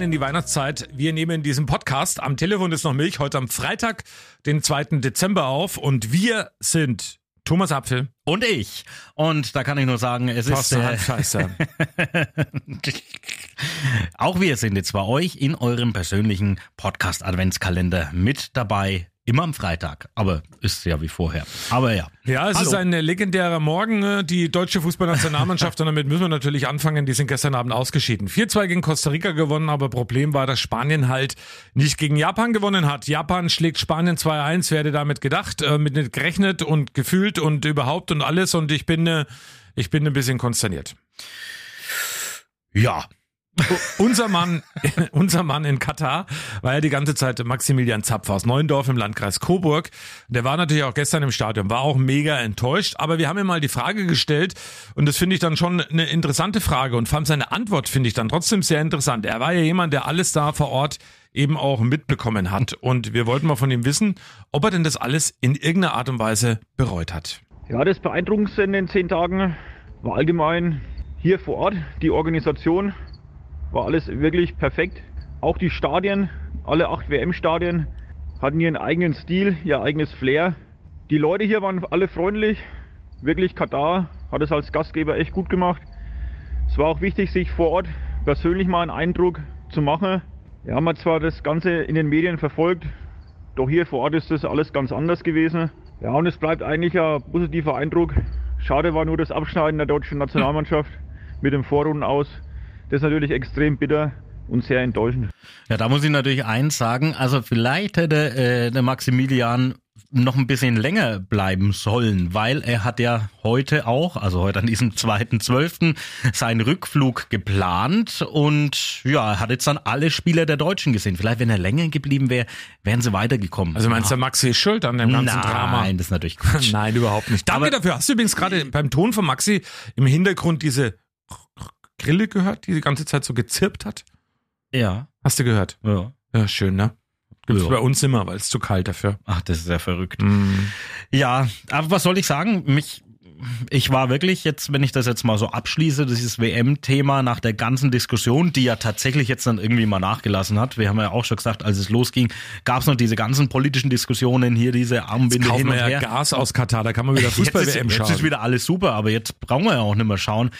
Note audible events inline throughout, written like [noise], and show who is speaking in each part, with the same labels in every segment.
Speaker 1: Rein in die Weihnachtszeit. Wir nehmen diesen Podcast am Telefon ist noch Milch heute am Freitag, den 2. Dezember auf und wir sind Thomas Apfel
Speaker 2: und ich. Und da kann ich nur sagen, es
Speaker 1: Thorsten
Speaker 2: ist äh,
Speaker 1: Scheiße. [laughs]
Speaker 2: auch wir sind jetzt bei euch in eurem persönlichen Podcast Adventskalender mit dabei. Immer am Freitag, aber ist ja wie vorher. Aber ja.
Speaker 1: Ja, es
Speaker 2: Hallo.
Speaker 1: ist ein legendärer Morgen. äh, Die deutsche Fußballnationalmannschaft, [laughs] und damit müssen wir natürlich anfangen, die sind gestern Abend ausgeschieden. 4-2 gegen Costa Rica gewonnen, aber Problem war, dass Spanien halt nicht gegen Japan gewonnen hat. Japan schlägt Spanien 2-1, wer hätte damit gedacht, äh, mit nicht gerechnet und gefühlt und überhaupt und alles. Und ich bin, äh, ich bin ein bisschen konsterniert.
Speaker 2: Ja.
Speaker 1: Unser Mann, [laughs] unser Mann in Katar war ja die ganze Zeit Maximilian Zapf aus Neuendorf im Landkreis Coburg. Der war natürlich auch gestern im Stadion, war auch mega enttäuscht. Aber wir haben ihm mal die Frage gestellt und das finde ich dann schon eine interessante Frage und vor allem seine Antwort finde ich dann trotzdem sehr interessant. Er war ja jemand, der alles da vor Ort eben auch mitbekommen hat und wir wollten mal von ihm wissen, ob er denn das alles in irgendeiner Art und Weise bereut hat.
Speaker 3: Ja, das Beeindruckendste in den zehn Tagen war allgemein hier vor Ort die Organisation. War alles wirklich perfekt. Auch die Stadien, alle acht WM-Stadien, hatten ihren eigenen Stil, ihr eigenes Flair. Die Leute hier waren alle freundlich. Wirklich, Katar hat es als Gastgeber echt gut gemacht. Es war auch wichtig, sich vor Ort persönlich mal einen Eindruck zu machen. Wir haben zwar das Ganze in den Medien verfolgt, doch hier vor Ort ist das alles ganz anders gewesen. Ja, und es bleibt eigentlich ein positiver Eindruck. Schade war nur das Abschneiden der deutschen Nationalmannschaft mit dem Vorrunden aus. Das ist natürlich extrem bitter und sehr enttäuschend.
Speaker 2: Ja, da muss ich natürlich eins sagen. Also vielleicht hätte äh, der Maximilian noch ein bisschen länger bleiben sollen, weil er hat ja heute auch, also heute an diesem 2.12. seinen Rückflug geplant und ja, er hat jetzt dann alle Spieler der Deutschen gesehen. Vielleicht, wenn er länger geblieben wäre, wären sie weitergekommen.
Speaker 1: Also meinst du, Maxi ist schuld an dem ganzen
Speaker 2: Nein,
Speaker 1: Drama?
Speaker 2: das ist natürlich Quatsch. [laughs]
Speaker 1: Nein, überhaupt nicht. Danke
Speaker 2: Aber-
Speaker 1: dafür. Hast du übrigens gerade beim Ton von Maxi im Hintergrund diese Grille gehört, die die ganze Zeit so gezirpt hat?
Speaker 2: Ja,
Speaker 1: Hast du gehört?
Speaker 2: ja.
Speaker 1: Ja, schön, ne? Gibt's
Speaker 2: Ja.
Speaker 1: bei uns immer, weil es zu kalt dafür.
Speaker 2: Ach, das ist ja verrückt.
Speaker 1: Mhm.
Speaker 2: Ja, aber was soll ich sagen? Mich, ich war wirklich jetzt, wenn ich das jetzt mal so abschließe, dieses WM-Thema nach der ganzen Diskussion, die ja tatsächlich jetzt dann irgendwie mal nachgelassen hat. Wir haben ja auch schon gesagt, als es losging, gab es noch diese ganzen politischen Diskussionen hier, diese Armbinde
Speaker 1: Kaufen
Speaker 2: hin und
Speaker 1: wir ja
Speaker 2: her.
Speaker 1: Gas aus Katar, da kann man wieder [laughs] Fußball-WM schauen.
Speaker 2: jetzt ist wieder alles super, aber jetzt brauchen wir ja auch nicht mehr schauen.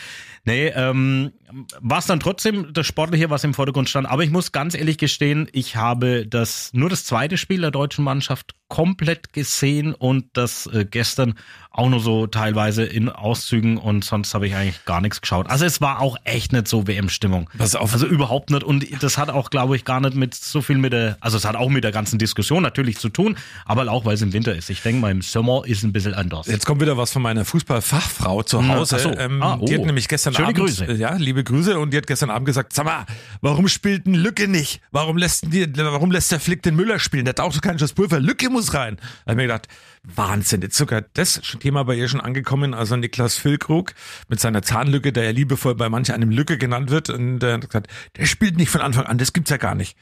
Speaker 2: Nee, ähm, war es dann trotzdem das Sportliche, was im Vordergrund stand. Aber ich muss ganz ehrlich gestehen, ich habe das nur das zweite Spiel der deutschen Mannschaft komplett gesehen und das äh, gestern auch nur so teilweise in Auszügen und sonst habe ich eigentlich gar nichts geschaut. Also es war auch echt nicht so WM-Stimmung.
Speaker 1: Pass auf.
Speaker 2: Also überhaupt nicht. Und das hat auch, glaube ich, gar nicht mit so viel mit der, also es hat auch mit der ganzen Diskussion natürlich zu tun, aber auch weil es im Winter ist. Ich denke mal, im Sommer ist ein bisschen anders.
Speaker 1: Jetzt kommt wieder was von meiner Fußballfachfrau zu Hause.
Speaker 2: ach so.
Speaker 1: ähm,
Speaker 2: Ah,
Speaker 1: Die hat
Speaker 2: oh.
Speaker 1: nämlich gestern
Speaker 2: Schöne
Speaker 1: Abend,
Speaker 2: Grüße.
Speaker 1: ja, liebe Grüße, und die hat gestern Abend gesagt, sag mal, warum spielt ein Lücke nicht? Warum lässt, die, warum lässt der Flick den Müller spielen? Der hat auch so keinen Schuss Pulver. Lücke muss rein. Da hab ich mir gedacht, Wahnsinn, jetzt sogar das Thema bei ihr schon angekommen. Also Niklas Füllkrug mit seiner Zahnlücke, der ja liebevoll bei manch einem Lücke genannt wird. Und der hat gesagt, der spielt nicht von Anfang an, das gibt's ja gar nicht.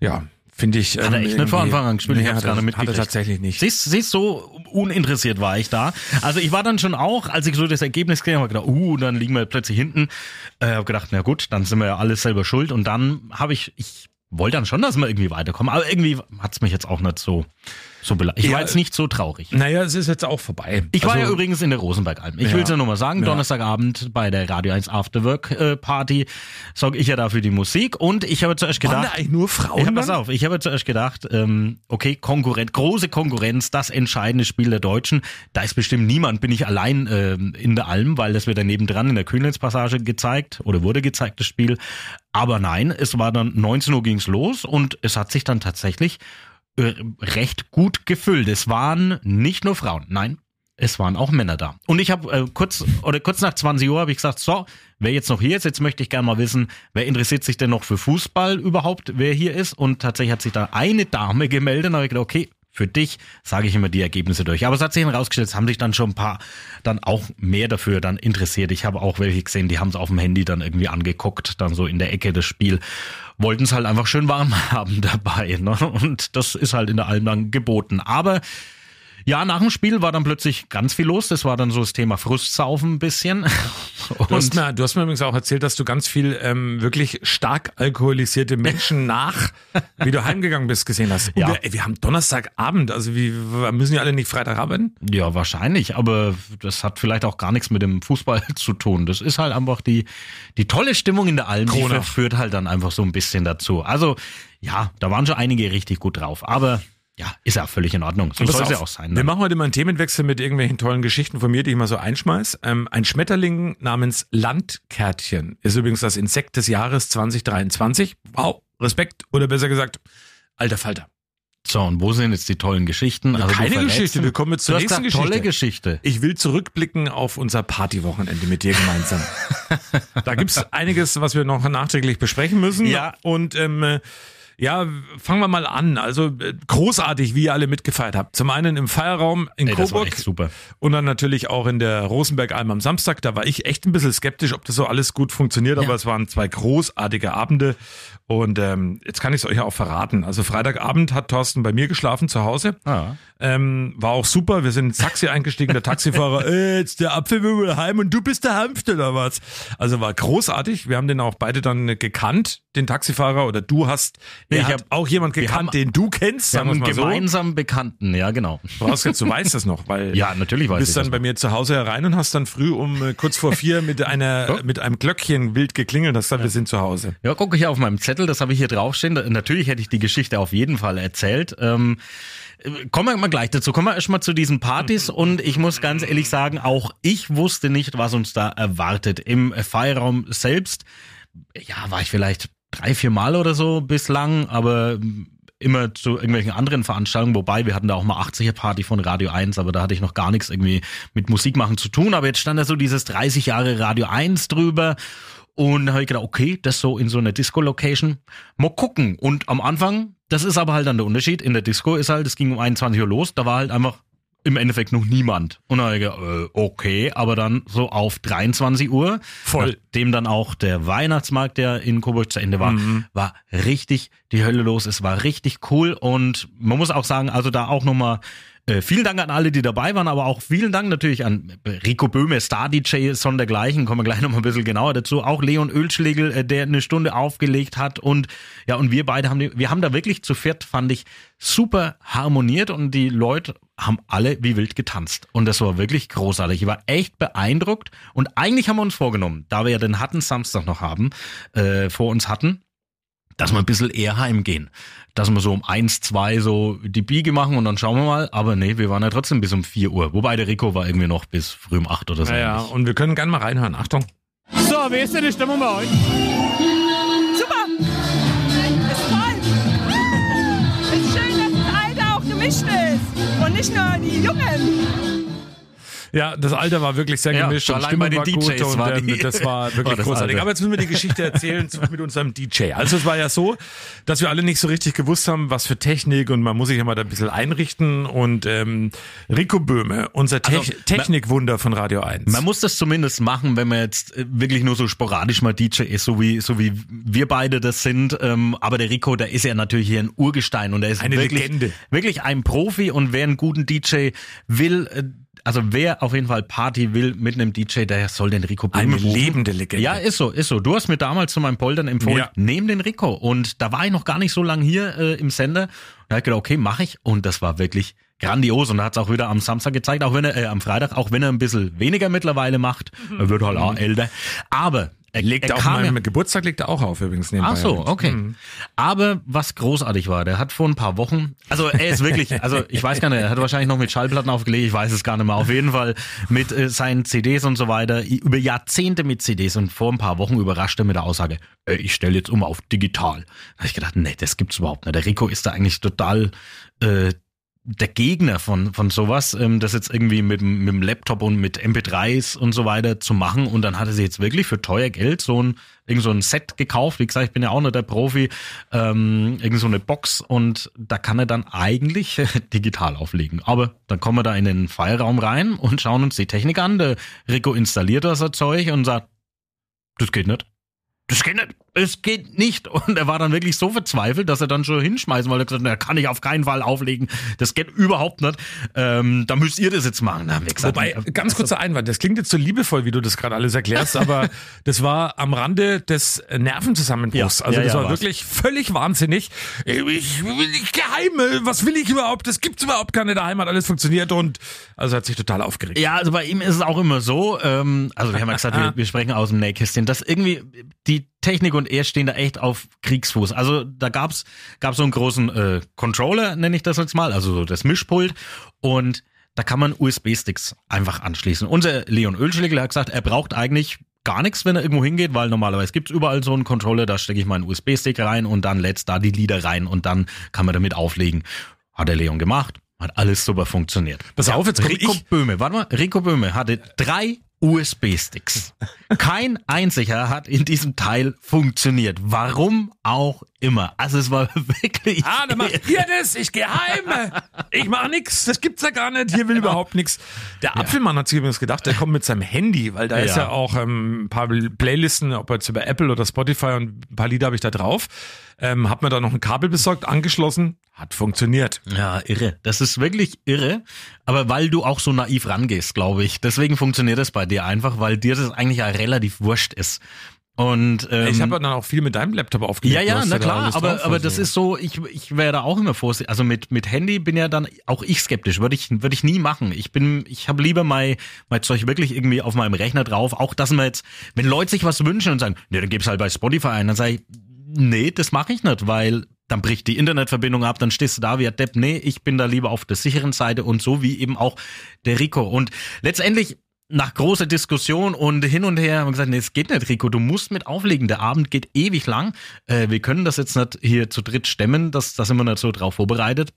Speaker 1: Ja, finde ich.
Speaker 2: Hat er echt nicht von Anfang an gespielt? Ich
Speaker 1: Nee,
Speaker 2: hab's
Speaker 1: hat, er, hat er tatsächlich nicht.
Speaker 2: Siehst, siehst so uninteressiert war ich da. Also ich war dann schon auch, als ich so das Ergebnis gesehen habe, gedacht, uh, dann liegen wir plötzlich hinten. Äh, habe gedacht, na gut, dann sind wir ja alles selber schuld. Und dann habe ich, ich wollte dann schon, dass wir irgendwie weiterkommen, aber irgendwie hat's mich jetzt auch nicht so so. Ich
Speaker 1: Ja,
Speaker 2: war jetzt nicht so traurig.
Speaker 1: Naja, es ist jetzt auch vorbei.
Speaker 2: Ich war ja
Speaker 1: Also-
Speaker 2: übrigens in der Rosenbergalm. Ich
Speaker 1: Ja.
Speaker 2: will es ja nur mal sagen,
Speaker 1: Ja.
Speaker 2: Donnerstagabend bei der Radio 1 Afterwork äh, Party sorge ich ja dafür die Musik und ich habe zuerst
Speaker 1: Waren
Speaker 2: gedacht,
Speaker 1: da eigentlich nur Frauen?
Speaker 2: ja, pass auf, ich habe zuerst gedacht, ähm, okay, Konkurrent, große Konkurrenz, das entscheidende Spiel der Deutschen. Da ist bestimmt niemand, bin ich allein ähm, in der Alm, weil das wird dann nebendran in der Kühnlitzpassage gezeigt oder wurde gezeigt, das Spiel. Aber nein, es war dann 19 Uhr ging's los und es hat sich dann tatsächlich äh, recht gut gefüllt. Es waren nicht nur Frauen, nein, es waren auch Männer da. Und ich habe äh, kurz oder kurz nach 20 Uhr habe ich gesagt, so, wer jetzt noch hier ist, jetzt möchte ich gerne mal wissen, wer interessiert sich denn noch für Fußball überhaupt, wer hier ist? Und tatsächlich hat sich da eine Dame gemeldet, und habe ich gedacht, okay, für dich sage ich immer die Ergebnisse durch. Aber es hat sich dann rausgestellt, es haben sich dann schon ein paar dann auch mehr dafür dann interessiert. Ich habe auch welche gesehen, die haben es auf dem Handy dann irgendwie angeguckt, dann so in der Ecke das Spiel. Wollten es halt einfach schön warm [laughs] haben dabei. Ne? Und das ist halt in der Alm dann geboten. Aber Ja, nach dem Spiel war dann plötzlich ganz viel los. Das war dann so das Thema Frustsaufen ein bisschen.
Speaker 1: Du hast, mir, du hast mir übrigens auch erzählt, dass du ganz viel ähm, wirklich stark alkoholisierte Menschen nach, wie du heimgegangen bist, gesehen hast. Und
Speaker 2: Ja.
Speaker 1: wir, ey, wir haben Donnerstagabend, also wie, müssen die alle nicht Freitag arbeiten?
Speaker 2: Ja, wahrscheinlich, aber das hat vielleicht auch gar nichts mit dem Fußball [laughs] zu tun. Das ist halt einfach die, die tolle Stimmung in der Alm, die
Speaker 1: Kronach.
Speaker 2: verführt halt dann einfach so ein bisschen dazu. Also, ja, da waren schon einige richtig gut drauf, aber ja, ist ja völlig in Ordnung. So soll es ja auch sein.
Speaker 1: Wir
Speaker 2: Ne?
Speaker 1: machen heute mal einen Themenwechsel mit irgendwelchen tollen Geschichten von mir, die ich mal so einschmeiß. Ähm, ein Schmetterling namens Landkärtchen ist übrigens das Insekt des Jahres 2023. Wow, Respekt oder besser gesagt, alter Falter.
Speaker 2: So, und wo sind jetzt die tollen Geschichten? Also,
Speaker 1: Keine Geschichte, wir kommen jetzt zur nächsten
Speaker 2: gesagt, tolle
Speaker 1: Geschichte.
Speaker 2: Geschichte.
Speaker 1: Ich will zurückblicken auf unser Partywochenende mit dir gemeinsam. [laughs] da gibt's einiges, was wir noch nachträglich besprechen müssen.
Speaker 2: Ja.
Speaker 1: Und ähm, äh, ja, fangen wir mal an. Also äh, großartig, wie ihr alle mitgefeiert habt. Zum einen im Feierraum in
Speaker 2: Ey,
Speaker 1: Coburg
Speaker 2: super.
Speaker 1: und dann natürlich auch in der Rosenberg-Alm am Samstag. Da war ich echt ein bisschen skeptisch, ob das so alles gut funktioniert, aber es waren zwei großartige Abende. Und ähm, jetzt kann ich es euch ja auch verraten. Also Freitagabend hat Thorsten bei mir geschlafen zu Hause.
Speaker 2: Ah.
Speaker 1: Ähm, war auch super. Wir sind ins Taxi eingestiegen. Der Taxifahrer, [laughs] äh, jetzt der Apfelwirbel heim und du bist der Hanft oder was? Also war großartig. Wir haben den auch beide dann gekannt, den Taxifahrer. Oder du hast,
Speaker 2: Nee, ich
Speaker 1: hat
Speaker 2: hab-
Speaker 1: auch jemand gekannt,
Speaker 2: haben-
Speaker 1: den du kennst.
Speaker 2: Wir haben einen
Speaker 1: mal so.
Speaker 2: gemeinsamen Bekannten, ja, genau.
Speaker 1: Vorausgesetzt, du weißt das noch, weil [laughs]
Speaker 2: Ja, natürlich
Speaker 1: du
Speaker 2: weiß
Speaker 1: bist
Speaker 2: ich
Speaker 1: dann
Speaker 2: das
Speaker 1: bei
Speaker 2: noch.
Speaker 1: mir zu Hause herein und hast dann früh um äh, kurz vor vier mit einer [laughs] mit einem Glöckchen wild geklingelt. Hast gesagt, wir sind zu Hause.
Speaker 2: Ja, gucke ich auf meinem Zettel, das habe ich hier draufstehen. Natürlich hätte ich die Geschichte auf jeden Fall erzählt. Ähm, äh, kommen wir mal gleich dazu. Kommen wir erstmal zu diesen Partys und ich muss ganz ehrlich sagen, auch ich wusste nicht, was uns da erwartet. Im Feierraum selbst, ja, war ich vielleicht drei, vier Mal oder so bislang, aber immer zu irgendwelchen anderen Veranstaltungen, wobei wir hatten da auch mal 80er Party von Radio 1, aber da hatte ich noch gar nichts irgendwie mit Musik machen zu tun, aber jetzt stand da so dieses 30 Jahre Radio 1 drüber und da habe ich gedacht, okay, das so in so einer Disco-Location. Mal gucken. Und am Anfang, das ist aber halt dann der Unterschied. In der Disco ist halt, es ging um 21 Uhr los, da war halt einfach im Endeffekt noch niemand. Und dann ich äh, okay, aber dann so auf 23 Uhr,
Speaker 1: Voll.
Speaker 2: nachdem dann auch der Weihnachtsmarkt, der in Coburg zu Ende war, war richtig die Hölle los. Es war richtig cool und man muss auch sagen, also da auch nochmal äh, vielen Dank an alle, die dabei waren, aber auch vielen Dank natürlich an Rico Böhme, Star-DJ sondergleichen, kommen wir gleich nochmal ein bisschen genauer dazu. Auch Leon Ölschlegel, äh, der eine Stunde aufgelegt hat und ja, und wir beide haben, die, wir haben da wirklich zu viert, fand ich, super harmoniert und die Leute haben alle wie wild getanzt. Und das war wirklich großartig. Ich war echt beeindruckt und eigentlich haben wir uns vorgenommen, da wir ja den hatten Samstag noch haben, äh, vor uns hatten, dass wir ein bisschen eher heimgehen. Dass wir so um eins, zwei so die Biege machen und dann schauen wir mal. Aber nee, wir waren ja trotzdem bis um vier Uhr. Wobei der Rico war irgendwie noch bis früh um acht oder so.
Speaker 1: Naja, und wir können gerne mal reinhören. Achtung.
Speaker 4: So, wie ist denn die Stimmung bei euch?
Speaker 5: Super! Ist toll! Ist schön, dass das Alter auch gemischt ist nicht nur die Jungen.
Speaker 1: Ja, das Alter war wirklich sehr
Speaker 2: Ja,
Speaker 1: gemischt und
Speaker 2: allein
Speaker 1: Stimmung
Speaker 2: bei den
Speaker 1: war gut
Speaker 2: DJs
Speaker 1: und
Speaker 2: war
Speaker 1: ähm,
Speaker 2: die-
Speaker 1: das war [laughs] wirklich
Speaker 2: war
Speaker 1: großartig.
Speaker 2: Alter.
Speaker 1: Aber jetzt müssen wir die Geschichte erzählen [laughs] mit unserem DJ. Also es war ja so, dass wir alle nicht so richtig gewusst haben, was für Technik und man muss sich ja mal da ein bisschen einrichten und ähm, Rico Böhme, unser Te
Speaker 2: Also,
Speaker 1: Technikwunder von Radio 1.
Speaker 2: Man muss das zumindest machen, wenn man jetzt äh, wirklich nur so sporadisch mal DJ ist, so wie, so wie wir beide das sind. Ähm, aber der Rico, der ist ja natürlich hier ein Urgestein und er ist
Speaker 1: Eine
Speaker 2: wirklich,
Speaker 1: Legende.
Speaker 2: wirklich ein Profi und wer einen guten DJ will, äh, also wer auf jeden Fall Party will mit einem DJ, der soll den Rico Blume
Speaker 1: Eine
Speaker 2: buchen.
Speaker 1: lebende Legende.
Speaker 2: Ja, ist so, ist so. Du hast mir damals zu meinem Poltern empfohlen,
Speaker 1: Ja.
Speaker 2: nehm den Rico. Und da war ich noch gar nicht so lange hier äh, im Sender. Und da hab ich gedacht, okay, mache ich. Und das war wirklich grandios. Und er hat es auch wieder am Samstag gezeigt, auch wenn er, äh, am Freitag, auch wenn er ein bisschen weniger mittlerweile macht. Er wird halt auch älter. Aber er,
Speaker 1: legt
Speaker 2: er
Speaker 1: auch
Speaker 2: kam ja-
Speaker 1: meinem Geburtstag legt er auch auf übrigens nebenbei.
Speaker 2: Ach so, okay.
Speaker 1: Mhm.
Speaker 2: Aber was großartig war, der hat vor ein paar Wochen, also er ist wirklich, [laughs] also ich weiß gar nicht, er hat wahrscheinlich noch mit Schallplatten aufgelegt, ich weiß es gar nicht mehr. Auf jeden Fall mit äh, seinen CDs und so weiter, über Jahrzehnte mit CDs und vor ein paar Wochen überrascht er mit der Aussage, äh, ich stelle jetzt um auf digital. Da habe ich gedacht, nee, das gibt's überhaupt nicht. Der Rico ist da eigentlich total äh, der Gegner von, von sowas, ähm, das jetzt irgendwie mit, mit dem Laptop und mit MP3s und so weiter zu machen. Und dann hat er sich jetzt wirklich für teuer Geld so ein, irgend so ein Set gekauft. Wie gesagt, ich bin ja auch nicht der Profi, ähm, irgend so eine Box und da kann er dann eigentlich [laughs] digital auflegen. Aber dann kommen wir da in den Feierraum rein und schauen uns die Technik an. Der Rico installiert das Zeug und sagt, das geht nicht. Das geht nicht. Es geht nicht. [laughs] Und er war dann wirklich so verzweifelt, dass er dann schon hinschmeißen wollte. Er gesagt, na, kann ich auf keinen Fall auflegen. Das geht überhaupt nicht. Ähm, da müsst ihr das jetzt machen. Da haben wir gesagt,
Speaker 1: Wobei, ganz kurzer Einwand, das klingt jetzt so liebevoll, wie du das gerade alles erklärst, [laughs] aber das war am Rande des Nervenzusammenbruchs.
Speaker 2: Ja,
Speaker 1: also
Speaker 2: ja,
Speaker 1: das
Speaker 2: ja,
Speaker 1: war
Speaker 2: war's.
Speaker 1: wirklich völlig wahnsinnig. Ich will nicht geheim, was will ich überhaupt? Das gibt's überhaupt keine daheim, hat alles funktioniert und also hat sich total aufgeregt.
Speaker 2: Ja, also bei ihm ist es auch immer so, ähm, also wir haben ja gesagt, wir, [laughs] wir sprechen aus dem Nähkästchen, dass irgendwie die Technik und er stehen da echt auf Kriegsfuß. Also da gab's gab's so einen großen äh, Controller, nenne ich das jetzt mal, also so das Mischpult und da kann man USB-Sticks einfach anschließen. Unser Leon Ölschlegel hat gesagt, er braucht eigentlich gar nichts, wenn er irgendwo hingeht, weil normalerweise gibt's überall so einen Controller, da stecke ich meinen USB-Stick rein und dann lädst da die Lieder rein und dann kann man damit auflegen. Hat der Leon gemacht, hat alles super funktioniert.
Speaker 1: Pass auf, jetzt komm
Speaker 2: Rico
Speaker 1: ich.
Speaker 2: Böhme, warte mal, Rico Böhme hatte drei USB-Sticks. Kein einziger hat in diesem Teil funktioniert. Warum auch immer. Also es war [laughs] wirklich.
Speaker 1: Ah, dann macht ihr das, ich gehe heim. Ich mach nix, das gibt's ja gar nicht, hier will überhaupt nix. Der Apfelmann hat sich übrigens gedacht, der kommt mit seinem Handy, weil da ist
Speaker 2: Ja.
Speaker 1: ja auch ähm, ein paar Playlisten, ob jetzt über Apple oder Spotify und ein paar Lieder habe ich da drauf. Ähm, hab mir da noch ein Kabel besorgt, angeschlossen, hat funktioniert.
Speaker 2: Ja, irre. Das ist wirklich irre. Aber weil du auch so naiv rangehst, glaube ich. Deswegen funktioniert das bei dir einfach, weil dir das eigentlich ja relativ wurscht ist. Und ähm,
Speaker 1: ich habe dann auch viel mit deinem Laptop aufgelegt.
Speaker 2: Ja, ja, na
Speaker 1: da
Speaker 2: klar,
Speaker 1: alles
Speaker 2: aber, aber
Speaker 1: also.
Speaker 2: das ist so, ich, ich wäre da auch immer vorsichtig. Also mit, mit Handy bin ja dann auch ich skeptisch, würde ich, würde ich nie machen. Ich bin, ich habe lieber mein, mein Zeug wirklich irgendwie auf meinem Rechner drauf. Auch dass man jetzt, wenn Leute sich was wünschen und sagen, nee, dann gib's halt bei Spotify ein, dann sage ich, nee, das mache ich nicht, weil dann bricht die Internetverbindung ab, dann stehst du da wie ein Depp. Nee, ich bin da lieber auf der sicheren Seite und so wie eben auch der Rico. Und letztendlich nach großer Diskussion und hin und her haben wir gesagt, nee, es geht nicht, Rico, du musst mit auflegen. Der Abend geht ewig lang. Äh, wir können das jetzt nicht hier zu dritt stemmen, das, da sind wir nicht so drauf vorbereitet.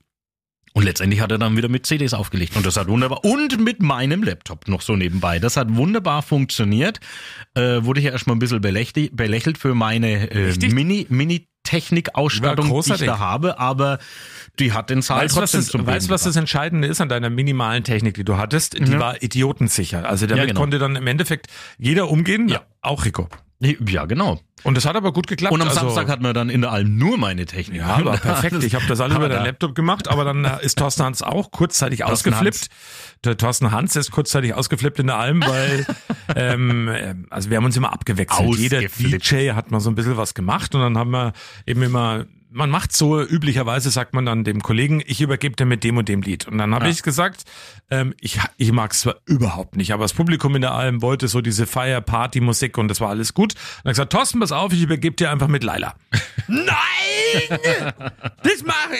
Speaker 2: Und letztendlich hat er dann wieder mit CDs aufgelegt und das hat wunderbar und mit meinem Laptop noch so nebenbei. Das hat wunderbar funktioniert. Äh, wurde ich ja erstmal ein bisschen belächelt, belächelt für meine äh. Mini Mini Technik-Ausstattung,
Speaker 1: War
Speaker 2: die ich da habe, aber die hat den Saal
Speaker 1: Weißt du, was,
Speaker 2: trotzdem
Speaker 1: das,
Speaker 2: zum
Speaker 1: weißt, du, was das Entscheidende ist an deiner minimalen Technik, die du hattest? Die
Speaker 2: Ja.
Speaker 1: war idiotensicher. Also damit
Speaker 2: Ja, genau.
Speaker 1: konnte dann im Endeffekt jeder umgehen,
Speaker 2: Ja.
Speaker 1: auch Rico.
Speaker 2: Ja, genau.
Speaker 1: Und das hat aber gut geklappt.
Speaker 2: Und am
Speaker 1: also,
Speaker 2: Samstag hat man dann in der Alm nur meine Technik.
Speaker 1: Ja, war [laughs] perfekt. Ich habe das alle
Speaker 2: Aber
Speaker 1: über den Laptop gemacht, aber dann äh, ist Thorsten Hans auch kurzzeitig
Speaker 2: Thorsten
Speaker 1: ausgeflippt. Der Thorsten Hans ist kurzzeitig ausgeflippt in der Alm, weil [laughs] ähm, äh, also wir haben uns immer abgewechselt. Jeder. DJ hat mal so ein bisschen was gemacht und dann haben wir eben immer man macht so, üblicherweise sagt man dann dem Kollegen, ich übergebe dir mit dem und dem Lied. Und dann habe
Speaker 2: Ja.
Speaker 1: ich gesagt, ähm, ich, ich mag es zwar überhaupt nicht, aber das Publikum in der Alm wollte so diese Feier-Party-Musik und das war alles gut. Und dann gesagt, Thorsten, pass auf, ich übergebe dir einfach mit Laila. [laughs] Nein! Das mache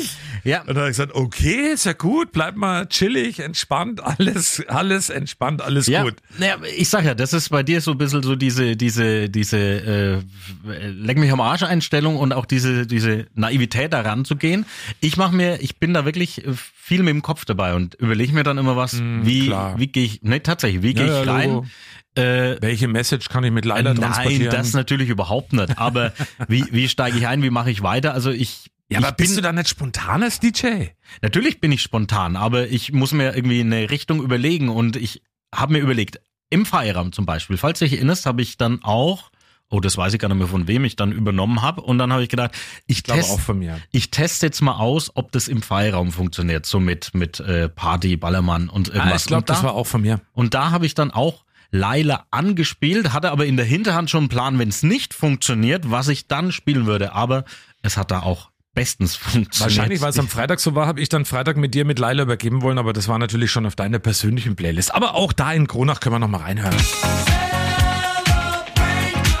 Speaker 1: ich!
Speaker 2: Ja.
Speaker 1: Und dann habe ich gesagt, okay, ist ja gut, bleib mal chillig, entspannt, alles, alles entspannt, alles
Speaker 2: Ja,
Speaker 1: gut.
Speaker 2: naja, ich sag ja, das ist bei dir so ein bisschen so diese, diese, diese äh, Leck mich am Arsch Einstellung und auch diese, diese Naivität da ranzugehen. Ich mache mir, ich bin da wirklich äh, viel mit dem Kopf dabei und überlege mir dann immer was, wie,
Speaker 1: klar.
Speaker 2: wie gehe ich, ne, tatsächlich, wie gehe
Speaker 1: Ja,
Speaker 2: ich
Speaker 1: ja,
Speaker 2: rein?
Speaker 1: Logo.
Speaker 2: Äh,
Speaker 1: Welche Message kann ich mit Laila transportieren?
Speaker 2: Nein, das natürlich überhaupt nicht. Aber [laughs] wie, wie steige ich ein, wie mache ich weiter? Also ich,
Speaker 1: ja,
Speaker 2: ich
Speaker 1: aber bist du da nicht spontan als DJ?
Speaker 2: Natürlich bin ich spontan, aber ich muss mir irgendwie eine Richtung überlegen und ich habe mir überlegt, im Feierraum zum Beispiel, falls du dich erinnerst, habe ich dann auch, oh, das weiß ich gar nicht mehr von wem ich dann übernommen habe und dann habe ich gedacht, ich,
Speaker 1: Ich glaube
Speaker 2: test,
Speaker 1: auch von mir.
Speaker 2: ich teste jetzt mal aus, ob das im Feierraum funktioniert, so mit, mit äh, Party, Ballermann und
Speaker 1: Ah,
Speaker 2: irgendwas.
Speaker 1: ich glaube,
Speaker 2: und
Speaker 1: das
Speaker 2: da,
Speaker 1: war auch von mir.
Speaker 2: und da habe ich dann auch Laila angespielt, hatte aber in der Hinterhand schon einen Plan, wenn es nicht funktioniert, was ich dann spielen würde. Aber es hat da auch bestens funktioniert.
Speaker 1: Wahrscheinlich, weil es am Freitag so war, habe ich dann Freitag mit dir mit Laila übergeben wollen, aber das war natürlich schon auf deiner persönlichen Playlist. Aber auch da in Kronach können wir noch mal reinhören.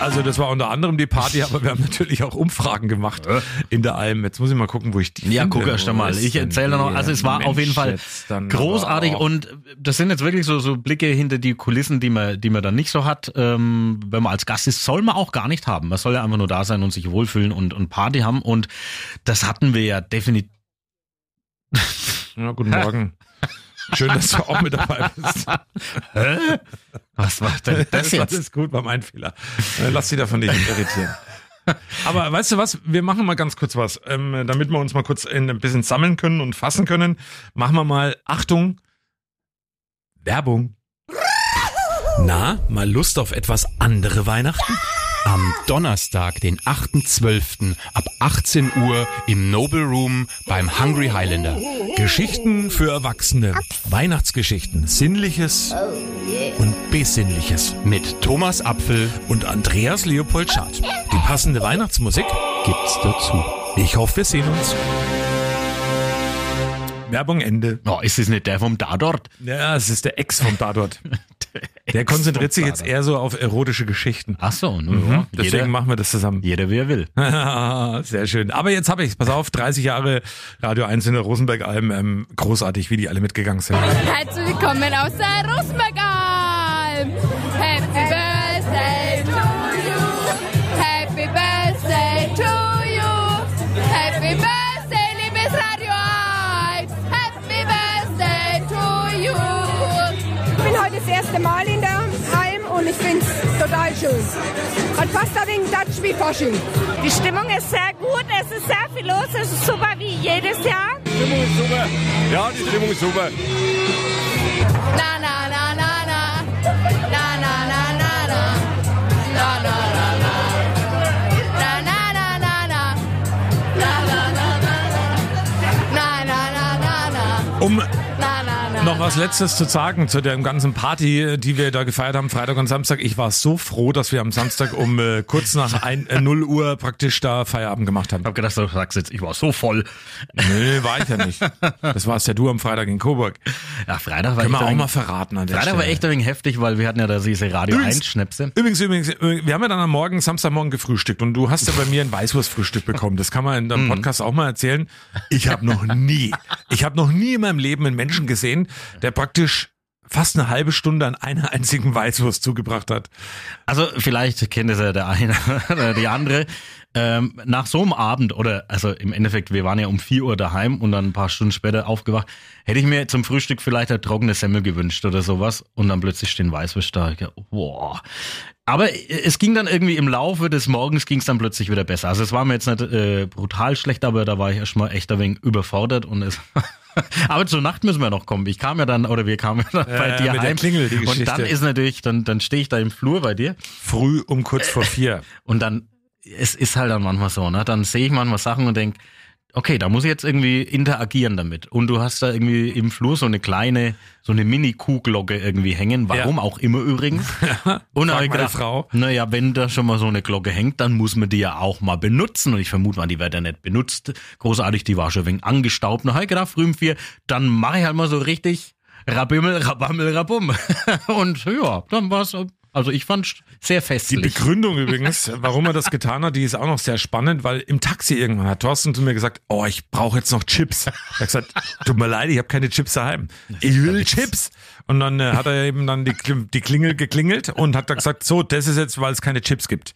Speaker 1: Also das war unter anderem die Party, aber wir haben natürlich auch Umfragen gemacht in der Alm. Jetzt muss ich mal gucken, wo ich die
Speaker 2: Ja, guck erst mal. Ich erzähle noch. Also es war auf jeden
Speaker 1: Mensch,
Speaker 2: Fall großartig und das sind jetzt wirklich so so Blicke hinter die Kulissen, die man die man dann nicht so hat. Ähm, wenn man als Gast ist, soll man auch gar nicht haben. Man soll ja einfach nur da sein und sich wohlfühlen und und Party haben und das hatten wir ja definitiv.
Speaker 1: Ja, guten Morgen. [laughs] Schön, dass du auch mit dabei bist.
Speaker 2: Was war denn [laughs] das jetzt?
Speaker 1: ist gut, war mein Fehler. Äh, Lass dich davon nicht irritieren. Aber weißt du was? Wir machen mal ganz kurz was, ähm, damit wir uns mal kurz in, ein bisschen sammeln können und fassen können. Machen wir mal, Achtung, Werbung. Na, mal Lust auf etwas andere Weihnachten?
Speaker 6: Am Donnerstag, den 8.12. ab 18 Uhr im Noble Room beim Hungry Highlander.
Speaker 1: Geschichten für Erwachsene. Weihnachtsgeschichten. Sinnliches und Besinnliches.
Speaker 6: Mit Thomas Apfel
Speaker 1: Und Andreas Leopold Schad. Die passende Weihnachtsmusik.
Speaker 6: gibt's dazu.
Speaker 1: Ich hoffe, wir sehen uns. Werbung Ende.
Speaker 2: Oh, ist es nicht der vom Dadort?
Speaker 1: Ja, es ist der Ex vom Dadort. [laughs] Der konzentriert sich jetzt eher so auf erotische Geschichten.
Speaker 2: Ach so, ne,
Speaker 1: Mhm.
Speaker 2: ja.
Speaker 1: Deswegen
Speaker 2: jeder,
Speaker 1: machen wir das zusammen.
Speaker 2: jeder wie er will. [laughs]
Speaker 1: Sehr schön. Aber jetzt habe ich's. Pass auf, 30 Jahre Radio 1 in der Rosenberg-Alm. Ähm, großartig, wie die alle mitgegangen sind.
Speaker 7: Herzlich willkommen aus der Rosenbergalm. Happy Birthday to you. Happy Birthday to you. Happy Birthday, liebes Radio
Speaker 5: schön. Hat fast ein wenig Dutch wie Fasching.
Speaker 7: Die Stimmung ist sehr gut, es ist sehr viel los, es ist super wie jedes Jahr.
Speaker 4: Stimmung ist super. Ja, die Stimmung ist super.
Speaker 7: Na, na, na, na, na. Na, na, na, na, na. Na, na, na, na. Na,
Speaker 1: noch was Letztes zu sagen zu der ganzen Party, die wir da gefeiert haben, Freitag und Samstag. Ich war so froh, dass wir am Samstag um äh, kurz nach ein, äh, 0 Uhr praktisch da Feierabend gemacht haben.
Speaker 2: Ich hab gedacht, du sagst jetzt, ich war so voll.
Speaker 1: Nee, war ich ja nicht. Das warst ja du am Freitag in Coburg.
Speaker 2: Ja, Freitag war
Speaker 1: Können wir auch mal verraten an der
Speaker 2: Freitag
Speaker 1: Stelle.
Speaker 2: war echt ein wenig heftig, weil wir hatten ja da diese Radio
Speaker 1: Übrigens-
Speaker 2: 1 Schnäpse.
Speaker 1: Übrigens, übrigens, äh, wir haben ja dann am Morgen, Samstagmorgen gefrühstückt und du hast ja bei mir ein Weißwurstfrühstück bekommen. Das kann man in deinem Podcast auch mal erzählen. Ich habe noch nie, ich habe noch nie in meinem Leben einen Menschen gesehen, der praktisch fast eine halbe Stunde an einer einzigen Weißwurst zugebracht hat.
Speaker 2: Also vielleicht kennt es ja der eine oder die andere. Ähm, nach so einem Abend oder also im Endeffekt, wir waren ja um 4 Uhr daheim und dann ein paar Stunden später aufgewacht, hätte ich mir zum Frühstück vielleicht eine trockene Semmel gewünscht oder sowas und dann plötzlich stehen Weißwurst da. Ich, boah. Aber es ging dann irgendwie im Laufe des Morgens ging es dann plötzlich wieder besser. Also es war mir jetzt nicht äh, brutal schlecht, aber da war ich erstmal echt ein wenig überfordert und es [laughs] [laughs] aber zur Nacht müssen wir noch kommen. Ich kam ja dann, oder wir kamen ja dann bei
Speaker 1: ja,
Speaker 2: dir
Speaker 1: mit der
Speaker 2: heim.
Speaker 1: Klingel, die
Speaker 2: und dann ist natürlich, dann, dann stehe ich da im Flur bei dir
Speaker 1: Früh um kurz vor [laughs] vier.
Speaker 2: und dann, es ist halt dann manchmal so, ne? Dann sehe ich manchmal Sachen und denk, okay, da muss ich jetzt irgendwie interagieren damit. Und du hast da irgendwie im Flur so eine kleine, so eine Mini-Kuhglocke irgendwie hängen, warum
Speaker 1: Ja.
Speaker 2: auch immer übrigens. [laughs] und da hab
Speaker 1: Frag
Speaker 2: ich gedacht,
Speaker 1: Frau.
Speaker 2: naja, wenn da schon mal so eine Glocke hängt, dann muss man die ja auch mal benutzen. Und ich vermute mal, die wird ja nicht benutzt. Großartig, die war schon wenig angestaubt. Und hab ich gedacht, früh vier, dann mache ich halt mal so richtig Rabimmel, Rabammel, Rabum. [laughs] und ja, dann war's. Also ich fand sehr
Speaker 1: Die
Speaker 2: festlich.
Speaker 1: Begründung [laughs] übrigens, warum er das getan hat, die ist auch noch sehr spannend, weil im Taxi irgendwann hat Thorsten zu mir gesagt, oh, ich brauche jetzt noch Chips. Er hat gesagt, tut mir leid, ich habe keine Chips daheim. Ich will Chips. Und dann äh, hat er eben dann die, die Klingel geklingelt und hat dann gesagt, so, das ist jetzt, weil es keine Chips gibt.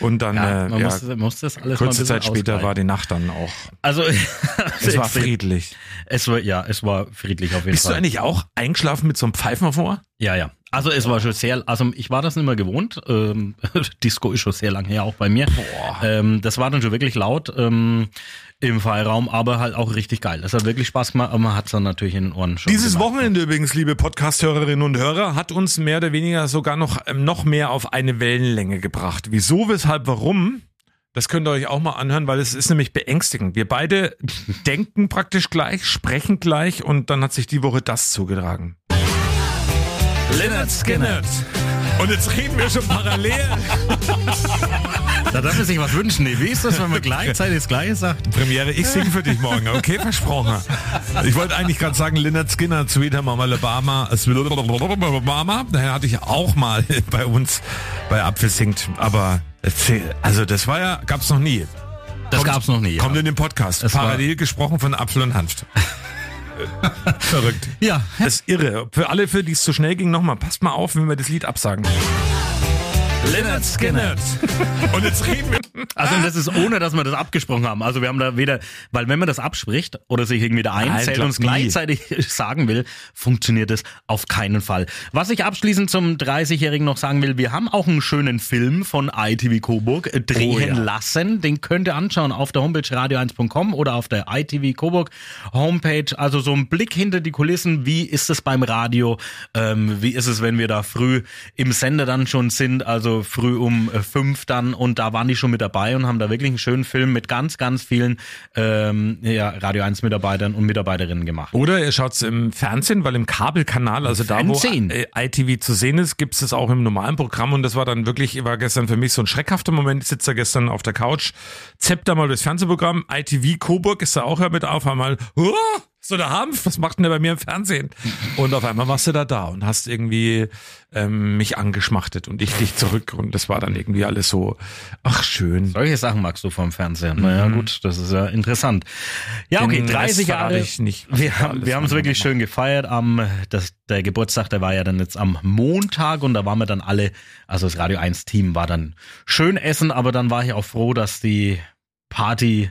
Speaker 1: Und dann,
Speaker 2: ja,
Speaker 1: äh,
Speaker 2: man
Speaker 1: ja,
Speaker 2: muss, muss das alles
Speaker 1: kurze Zeit später
Speaker 2: ausgleichen.
Speaker 1: war die Nacht dann auch.
Speaker 2: Also [laughs]
Speaker 1: Es war friedlich.
Speaker 2: Es war ja, es war friedlich auf jeden
Speaker 1: Bist du
Speaker 2: Fall.
Speaker 1: eigentlich auch eingeschlafen mit so einem Pfeifen auf dem Ohr?
Speaker 2: Ja, ja. Also es war schon sehr, also ich war das nicht mehr gewohnt. Ähm, [laughs] Disco ist schon sehr lange her, auch bei mir. Ähm, das war dann schon wirklich laut ähm, im Freiraum, aber halt auch richtig geil. Das hat wirklich Spaß gemacht, aber man hat es dann natürlich in den Ohren schon.
Speaker 1: Dieses
Speaker 2: gemacht.
Speaker 1: Wochenende übrigens, liebe Podcast-Hörerinnen und Hörer, hat uns mehr oder weniger sogar noch, ähm, noch mehr auf eine Wellenlänge gebracht. Wieso, weshalb, warum? Das könnt ihr euch auch mal anhören, weil es ist nämlich beängstigend. Wir beide [laughs] denken praktisch gleich, sprechen gleich und dann hat sich die Woche das zugetragen. Leonard Skinner. Und jetzt reden wir schon parallel. [laughs]
Speaker 2: Da darf man sich was wünschen. Nee, wie ist das, wenn man gleichzeitig das Gleiche sagt?
Speaker 1: Premiere, ich singe für dich morgen, okay? Versprochen. Ich wollte eigentlich gerade sagen, Lynyrd Skinner, Sweeter Mama Alabama, Mama, daher hatte ich auch mal [laughs] bei uns bei Apfel singt, aber also das war ja, gab's noch nie.
Speaker 2: Das
Speaker 1: Kommt-
Speaker 2: gab's noch nie. Ja.
Speaker 1: Kommt in den Podcast.
Speaker 2: Es war-
Speaker 1: Parallel gesprochen von Apfel und Hanft. [laughs] Verrückt.
Speaker 2: ja,
Speaker 1: Das ist irre. Für alle, für die es zu schnell ging, nochmal, passt mal auf, wenn wir das Lied absagen. Leonard Skinner. [laughs] Und jetzt reden wir.
Speaker 2: Also das ist ohne, dass wir das abgesprochen haben. Also wir haben da weder, weil wenn man das abspricht oder sich irgendwie da einzählt und es gleichzeitig sagen will, funktioniert es auf keinen Fall. Was ich abschließend zum 30-Jährigen noch sagen will, wir haben auch einen schönen Film von ITV Coburg drehen
Speaker 1: Oh ja.
Speaker 2: lassen. Den könnt ihr anschauen auf der Homepage radio1.com oder auf der ITV Coburg Homepage. Also so ein Blick hinter die Kulissen. Wie ist es beim Radio? Ähm, wie ist es, wenn wir da früh im Sender dann schon sind? Also so früh um äh, fünf dann und da waren die schon mit dabei und haben da wirklich einen schönen Film mit ganz, ganz vielen ähm, ja, Radio 1 Mitarbeitern und Mitarbeiterinnen gemacht.
Speaker 1: Oder ihr schaut es im Fernsehen, weil im Kabelkanal, also da wo ITV zu sehen ist, gibt es es auch im normalen Programm und das war dann wirklich, war gestern für mich so ein schreckhafter Moment. Ich sitze da gestern auf der Couch, zepp da mal das Fernsehprogramm, ITV Coburg ist da auch ja mit auf einmal, "Huah, so der Hanf, was macht denn der bei mir im Fernsehen? Und auf einmal warst du da da und hast irgendwie ähm, mich angeschmachtet und ich dich zurück und das war dann irgendwie alles so, ach schön.
Speaker 2: Solche Sachen magst du vom Fernsehen. Naja, gut, das ist ja interessant. Ja, okay,
Speaker 1: Den
Speaker 2: 30
Speaker 1: Rest verrate
Speaker 2: Jahre.
Speaker 1: ich nicht,
Speaker 2: wir haben, wir haben es wirklich schön gefeiert. Am, das, der Geburtstag, der war ja dann jetzt am Montag und da waren wir dann alle, also das Radio 1 Team war dann schön essen, aber dann war ich auch froh, dass die Party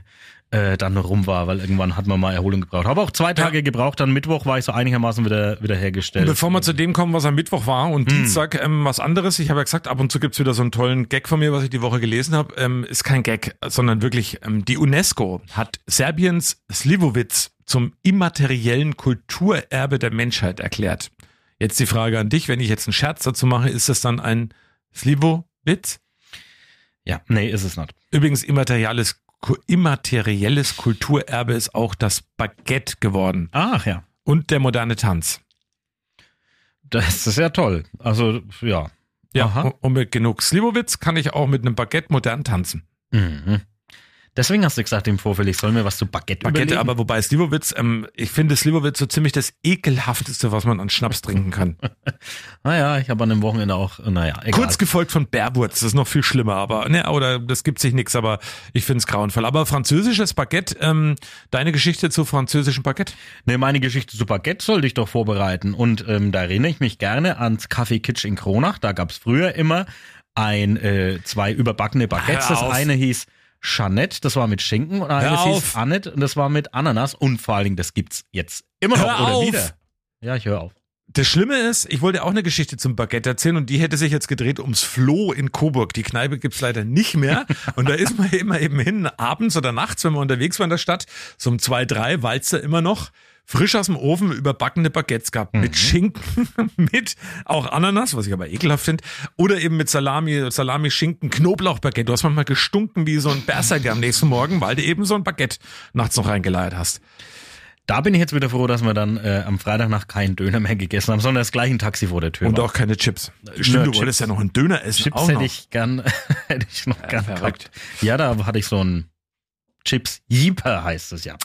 Speaker 2: äh, dann rum war, weil irgendwann hat man mal Erholung gebraucht. Habe auch zwei Tage gebraucht, dann Mittwoch war ich so einigermaßen wieder, wieder hergestellt.
Speaker 1: Bevor wir zu dem kommen, was am Mittwoch war und Dienstag ähm, was anderes, ich habe ja gesagt, ab und zu gibt's wieder so einen tollen Gag von mir, was ich die Woche gelesen habe, ähm, ist kein Gag, sondern wirklich, ähm, die UNESCO hat Serbiens Slivovitz zum immateriellen Kulturerbe der Menschheit erklärt. Jetzt die Frage an dich, wenn ich jetzt einen Scherz dazu mache, ist das dann ein Slivovitz?
Speaker 2: ja, nee, ist es nicht.
Speaker 1: Übrigens, immaterielles, immaterielles Kulturerbe ist auch das Baguette geworden
Speaker 2: Ach ja,
Speaker 1: und der moderne Tanz.
Speaker 2: das ist ja toll. Also, ja.
Speaker 1: Ja,
Speaker 2: Aha.
Speaker 1: und- mit genug Slivovitz kann ich auch mit einem Baguette modern tanzen.
Speaker 2: Mhm. Deswegen hast du gesagt im Vorfeld, ich soll mir was zu Baguette,
Speaker 1: Baguette,
Speaker 2: überlegen.
Speaker 1: aber wobei Slivovitz, ähm, ich finde Slivovitz so ziemlich das ekelhafteste, was man an Schnaps trinken kann. [laughs]
Speaker 2: Naja, ich habe an dem Wochenende auch, naja, egal.
Speaker 1: Kurz gefolgt von Bärwurz, das ist noch viel schlimmer, aber, ne, oder das gibt sich nix, aber ich finde es grauenvoll. Aber französisches Baguette, ähm, deine Geschichte zu französischem Baguette?
Speaker 2: Ne, meine Geschichte zu Baguette sollte ich doch vorbereiten. Und ähm, da erinnere ich mich gerne ans Café Kitsch in Kronach. Da gab's früher immer ein, äh, zwei überbackene Baguettes. Das eine hieß Jeanette, das war mit Schinken. Und eines hieß Annette und das war mit Ananas. Und vor allen Dingen, das gibt's jetzt immer noch
Speaker 1: Hör
Speaker 2: oder
Speaker 1: auf.
Speaker 2: wieder. Ja, ich höre auf.
Speaker 1: Das Schlimme ist, ich wollte auch eine Geschichte zum Baguette erzählen und die hätte sich jetzt gedreht ums Floh in Coburg. Die Kneipe gibt's leider nicht mehr. Und da ist man [laughs] immer eben hin, abends oder nachts, wenn man unterwegs war in der Stadt, so um zwei, drei, weil's da immer noch frisch aus dem Ofen überbackene Baguettes gab. Mit Schinken, [laughs] mit auch Ananas, was ich aber ekelhaft finde, oder eben mit Salami, Salami, Schinken, Knoblauchbaguette. Du hast manchmal gestunken wie so ein Berserker am nächsten Morgen, weil du eben so ein Baguette nachts noch reingeleiert hast.
Speaker 2: Da bin ich jetzt wieder froh, dass wir dann äh, am Freitag nach keinen Döner mehr gegessen haben, sondern das gleiche ein Taxi vor der Tür
Speaker 1: Und
Speaker 2: war.
Speaker 1: auch keine Chips. Stimmt, du
Speaker 2: Chips.
Speaker 1: wolltest ja noch einen Döner essen.
Speaker 2: Chips
Speaker 1: auch
Speaker 2: hätte
Speaker 1: noch.
Speaker 2: ich gern, [laughs] hätte ich noch gern
Speaker 1: verrückt.
Speaker 2: gehabt. Ja, da hatte ich so ein Chips Jeeper heißt es ja.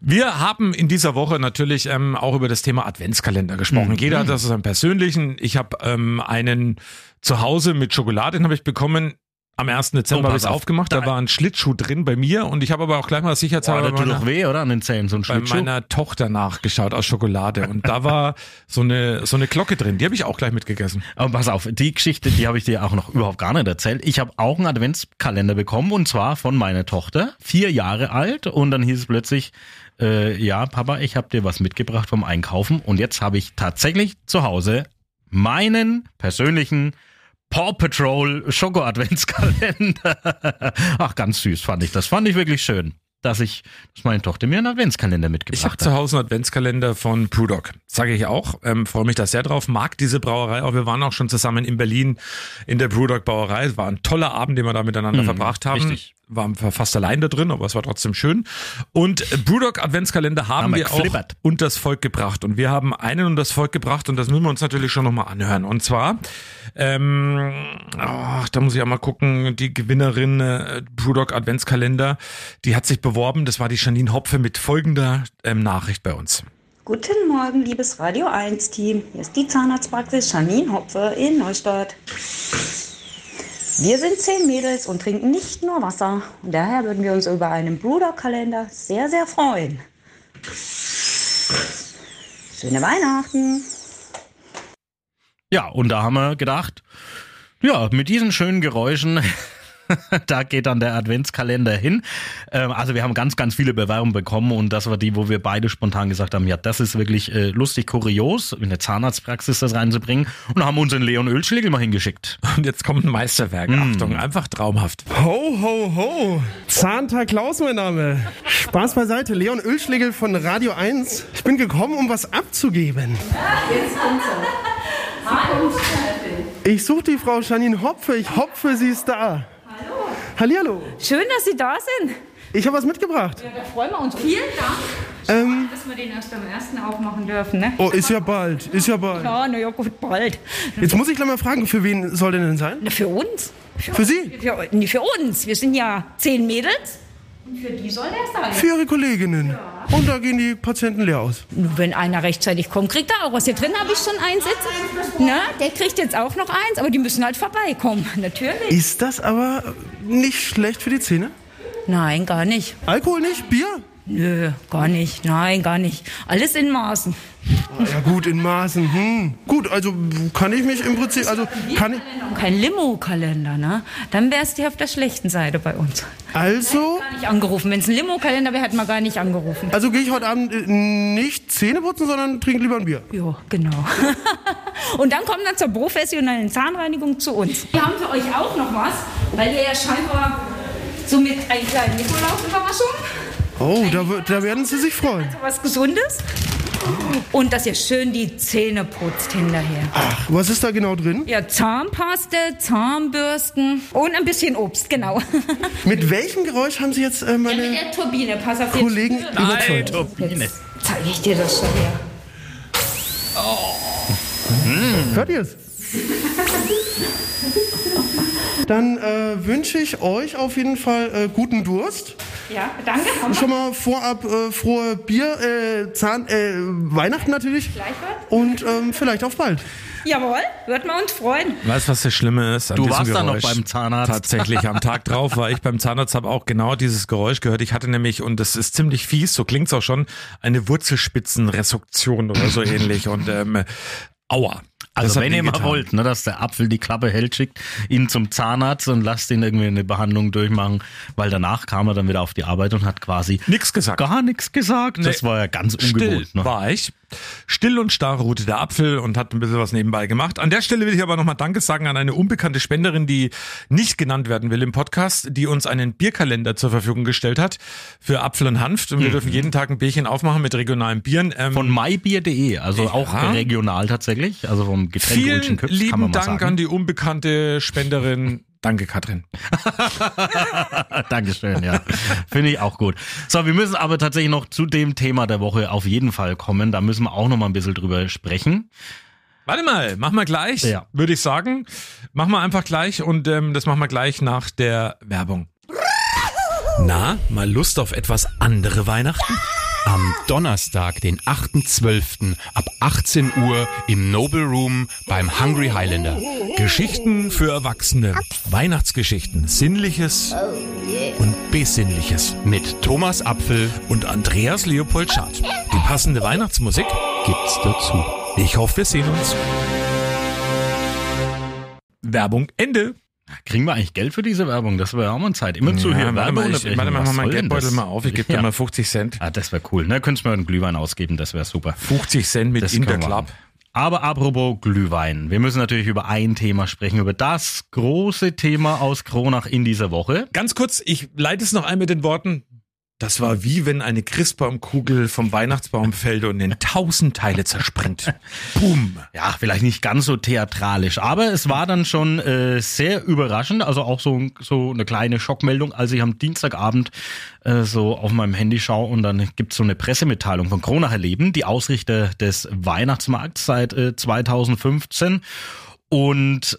Speaker 1: Wir haben in dieser Woche natürlich ähm, auch über das Thema Adventskalender gesprochen.
Speaker 2: Mhm.
Speaker 1: Jeder hat das seinen persönlichen. Ich habe ähm, einen zu Hause mit Schokolade, den habe ich bekommen. Am 1. Dezember
Speaker 2: Oh,
Speaker 1: habe ich
Speaker 2: auf.
Speaker 1: aufgemacht, da
Speaker 2: Da-
Speaker 1: war ein Schlittschuh drin bei mir und ich habe aber auch gleich mal
Speaker 2: Boah,
Speaker 1: sicherheitshalber bei,
Speaker 2: tut
Speaker 1: meiner,
Speaker 2: weh, oder? An den Zähnen, so ein
Speaker 1: bei
Speaker 2: Schlittschuh.
Speaker 1: meiner Tochter nachgeschaut aus Schokolade und da war so eine so eine Glocke drin. Die habe ich auch gleich mitgegessen.
Speaker 2: Aber pass auf, die Geschichte, die habe ich dir auch noch überhaupt gar nicht erzählt. Ich habe auch einen Adventskalender bekommen und zwar von meiner Tochter, vier Jahre alt. Und dann hieß es plötzlich, äh, ja, Papa, ich habe dir was mitgebracht vom Einkaufen. Und jetzt habe ich tatsächlich zu Hause meinen persönlichen Paw Patrol Schoko Adventskalender. [laughs] Ach, ganz süß fand ich das. Fand ich wirklich schön, dass ich, dass meine Tochter mir einen Adventskalender
Speaker 1: Ich habe
Speaker 2: mitgebracht hat.
Speaker 1: zu Hause einen Adventskalender von Brewdog. Sage ich auch. Ähm, Freue mich da sehr drauf. Mag diese Brauerei auch. Wir waren auch schon zusammen in Berlin in der Brewdog Brauerei. Es war ein toller Abend, den wir da miteinander verbracht haben.
Speaker 2: Mhm, richtig.
Speaker 1: Waren wir fast allein da drin, aber es war trotzdem schön. Und Brewdog Adventskalender haben
Speaker 2: Haben wir
Speaker 1: wir auch
Speaker 2: geflippert.
Speaker 1: unters Volk gebracht. Und wir haben einen unters Volk gebracht und das müssen wir uns natürlich schon nochmal anhören. Und zwar, ähm, ach, da muss ich auch mal gucken, die Gewinnerin äh, Brewdog Adventskalender, die hat sich beworben. Das war die Janine Hopfe mit folgender ähm, Nachricht bei uns.
Speaker 8: Guten Morgen, liebes Radio 1 Team. Hier ist die Zahnarztpraxis Janine Hopfe in Neustadt. Wir sind zehn Mädels und trinken nicht nur Wasser. Und daher würden wir uns über einen Bruderkalender sehr, sehr freuen. Schöne Weihnachten!
Speaker 2: Ja, und da haben wir gedacht, ja, mit diesen schönen Geräuschen, [laughs] da geht dann der Adventskalender hin. Ähm, also wir haben ganz, ganz viele Bewerbungen bekommen und das war die, wo wir beide spontan gesagt haben, ja, das ist wirklich äh, lustig, kurios, in der Zahnarztpraxis das reinzubringen und haben unseren Leon Ölschlegel mal hingeschickt.
Speaker 1: Und jetzt kommt ein Meisterwerk. Achtung, einfach traumhaft.
Speaker 9: Ho, ho, ho. Zahntag Klaus, mein Name. Spaß beiseite. Leon Ölschlegel von Radio 1. Ich bin gekommen, um was abzugeben. [laughs] Ich suche die Frau Janine Hopfe. Ich hopfe, sie ist da. Hallo. Hallihallo.
Speaker 10: Schön, dass Sie da sind.
Speaker 9: Ich habe was mitgebracht.
Speaker 10: Ja, da freuen wir uns. Vielen Dank,
Speaker 9: Ähm,
Speaker 10: dass wir den erst am ersten aufmachen dürfen. Ne?
Speaker 9: oh, ist ja bald. Ist ja bald.
Speaker 10: Ja, na ja, gut, bald.
Speaker 9: Jetzt muss ich gleich mal fragen, für wen soll denn denn sein?
Speaker 10: Na, für uns.
Speaker 9: Für Sie?
Speaker 10: Für, nee, für uns. Wir sind ja zehn Mädels. Und für die soll der sein.
Speaker 9: Für Ihre Kolleginnen. Und da gehen die Patienten leer aus.
Speaker 10: Nur Wenn einer rechtzeitig kommt, kriegt er auch was. Hier drin habe ich schon einen sitzen. Na, der kriegt jetzt auch noch eins, aber die müssen halt vorbeikommen. [laughs] Natürlich.
Speaker 9: Ist das aber nicht schlecht für die Zähne?
Speaker 10: Nein, gar nicht.
Speaker 9: Alkohol nicht? Bier?
Speaker 10: Nö, gar nicht. Nein, gar nicht. Alles in Maßen.
Speaker 9: Ja gut, in Maßen. Hm. Gut, also kann ich mich im Prinzip, also kann ich,
Speaker 10: kein Limo-Kalender, ne? Dann wär's die auf der schlechten Seite bei uns.
Speaker 9: also,
Speaker 10: Gar nicht angerufen. Wenn es ein Limo-Kalender wäre, hätten wir gar nicht angerufen.
Speaker 9: also gehe ich heute Abend äh, nicht Zähne putzen, sondern trinke lieber ein Bier.
Speaker 10: Ja, genau. [laughs] Und dann kommt dann zur professionellen Zahnreinigung zu uns. Wir haben für euch auch noch was, weil ihr ja scheinbar so mit einem kleinen Nikolaus-Überraschung,
Speaker 9: Oh, da, da werden Sie sich freuen.
Speaker 10: so was Gesundes. Und dass ihr schön die Zähne putzt hinterher.
Speaker 9: Ach, was ist da genau drin?
Speaker 10: Ja, Zahnpaste, Zahnbürsten und ein bisschen Obst, genau. [laughs]
Speaker 9: Mit welchem Geräusch haben Sie jetzt äh,
Speaker 10: Ja, mit
Speaker 9: meine
Speaker 10: der Turbine, pass auf.
Speaker 9: Kollegen
Speaker 10: jetzt-
Speaker 9: überzeugt?
Speaker 10: Jetzt zeige ich dir das schon her.
Speaker 9: Hört ihr es? Dann äh, wünsche ich euch auf jeden Fall äh, guten Durst.
Speaker 10: Ja, danke. Komm
Speaker 9: Schon mal vorab äh, frohe Bier, äh, Zahn, äh, Weihnachten natürlich. Und ähm, vielleicht auf bald.
Speaker 10: Jawohl, würden wir uns freuen.
Speaker 1: Weißt du, was das Schlimme ist? An
Speaker 2: Du warst da noch
Speaker 1: Geräusch?
Speaker 2: beim Zahnarzt.
Speaker 1: Tatsächlich, am Tag drauf war ich beim Zahnarzt, habe auch genau dieses Geräusch gehört. Ich hatte nämlich, und das ist ziemlich fies, so klingt's auch schon, eine Wurzelspitzenresektion oder so ähnlich. Und ähm, aua. Das
Speaker 2: Also wenn ihr mal wollt, ne, dass der Apfel die Klappe hält, schickt ihn zum Zahnarzt und lasst ihn irgendwie eine Behandlung durchmachen, weil danach kam er dann wieder auf die Arbeit und hat quasi
Speaker 1: Nix gesagt.
Speaker 2: gar nichts gesagt. Das
Speaker 1: Nee.
Speaker 2: war ja ganz
Speaker 1: Still
Speaker 2: ungewohnt. Ne?
Speaker 1: war ich. Still und starr ruhte der Apfel und hat ein bisschen was nebenbei gemacht. An der Stelle will ich aber nochmal Danke sagen an eine unbekannte Spenderin, die nicht genannt werden will im Podcast, die uns einen Bierkalender zur Verfügung gestellt hat für Apfel und Hanf. Und wir dürfen jeden Tag ein Bierchen aufmachen mit regionalen Bieren. Ähm,
Speaker 2: Von mybier.de, also
Speaker 1: Ja.
Speaker 2: auch regional tatsächlich, also vom Getränk
Speaker 1: vielen lieben Dank
Speaker 2: sagen.
Speaker 1: an die unbekannte Spenderin. Danke, Katrin. [laughs]
Speaker 2: Dankeschön, ja. Finde ich auch gut. So, wir müssen aber tatsächlich noch zu dem Thema der Woche auf jeden Fall kommen. Da müssen wir auch noch mal ein bisschen drüber sprechen.
Speaker 1: Warte mal, machen wir gleich,
Speaker 2: Ja.
Speaker 1: würde ich sagen. Machen wir einfach gleich und ähm, das machen wir gleich nach der Werbung.
Speaker 6: Na, mal Lust auf etwas andere Weihnachten? Am Donnerstag, den 8.12. ab 18 Uhr im Noble Room beim Hungry Highlander.
Speaker 1: Geschichten für Erwachsene. Weihnachtsgeschichten. Sinnliches und Besinnliches.
Speaker 6: Mit Thomas Apfel
Speaker 1: Und Andreas Leopold Schad. Die passende Weihnachtsmusik.
Speaker 6: gibt's dazu.
Speaker 1: Ich hoffe, wir sehen uns. Werbung Ende.
Speaker 2: Kriegen wir eigentlich Geld für diese Werbung? Das wäre auch mal Zeit. Immer zu
Speaker 1: Ja,
Speaker 2: hier
Speaker 1: warte
Speaker 2: Werbung
Speaker 1: mal, ich,
Speaker 2: unterbrechen.
Speaker 1: warte mal, mach
Speaker 2: denn
Speaker 1: Geldbeutel
Speaker 2: das?
Speaker 1: mal auf. Ich gebe dir
Speaker 2: Ja.
Speaker 1: mal 50 Cent.
Speaker 2: Ah, das wäre cool. Ne, könntest du mir einen Glühwein ausgeben, das wäre super.
Speaker 1: 50 Cent mit
Speaker 2: Das
Speaker 1: in der
Speaker 2: können wir
Speaker 1: Club.
Speaker 2: machen. Aber apropos Glühwein. Wir müssen natürlich über ein Thema sprechen, über das große Thema aus Kronach in dieser Woche.
Speaker 1: Ganz kurz, ich leite es noch ein mit den Worten. Das war wie wenn eine Christbaumkugel vom Weihnachtsbaum fällt und in tausend Teile zerspringt. Boom.
Speaker 2: Ja, vielleicht nicht ganz so theatralisch, aber es war dann schon äh, sehr überraschend, also auch so, so eine kleine Schockmeldung, als ich am Dienstagabend äh, so auf meinem Handy schaue und dann gibt's so eine Pressemitteilung von Kronacher Leben, die Ausrichter des Weihnachtsmarkts seit äh, 2015 und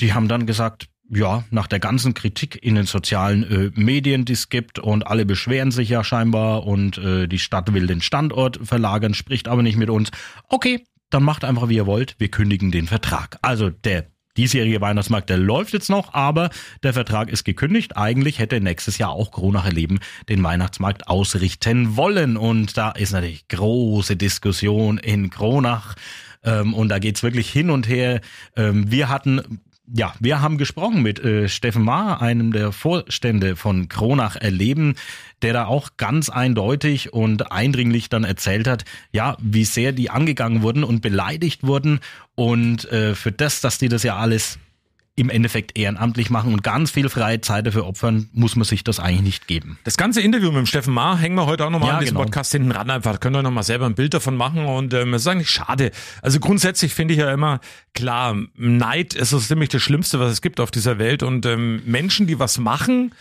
Speaker 2: die haben dann gesagt, ja, nach der ganzen Kritik in den sozialen äh, Medien, die es gibt und alle beschweren sich ja scheinbar und äh, die Stadt will den Standort verlagern, spricht aber nicht mit uns. Okay, dann macht einfach wie ihr wollt, wir kündigen den Vertrag. Also der diesjährige Weihnachtsmarkt, der läuft jetzt noch, aber der Vertrag ist gekündigt. Eigentlich hätte nächstes Jahr auch Kronacher Leben den Weihnachtsmarkt ausrichten wollen und da ist natürlich große Diskussion in Kronach. Ähm, und da geht's wirklich hin und her. Ähm, wir hatten ja, wir haben gesprochen mit äh, Steffen Mahr, einem der Vorstände von Kronach Erleben, der da auch ganz eindeutig und eindringlich dann erzählt hat, ja, wie sehr die angegangen wurden und beleidigt wurden und äh, für das, dass die das ja alles im Endeffekt ehrenamtlich machen und ganz viel freie Zeit dafür opfern, muss man sich das eigentlich nicht geben.
Speaker 1: Das ganze Interview mit dem Steffen Maar hängen wir heute auch nochmal
Speaker 2: Ja,
Speaker 1: an diesem
Speaker 2: genau.
Speaker 1: Podcast hinten ran. Einfach könnt ihr nochmal selber ein Bild davon machen und ähm, es ist eigentlich schade. Also grundsätzlich finde ich ja immer, klar, Neid ist so ziemlich das Schlimmste, was es gibt auf dieser Welt und ähm, Menschen, die was machen,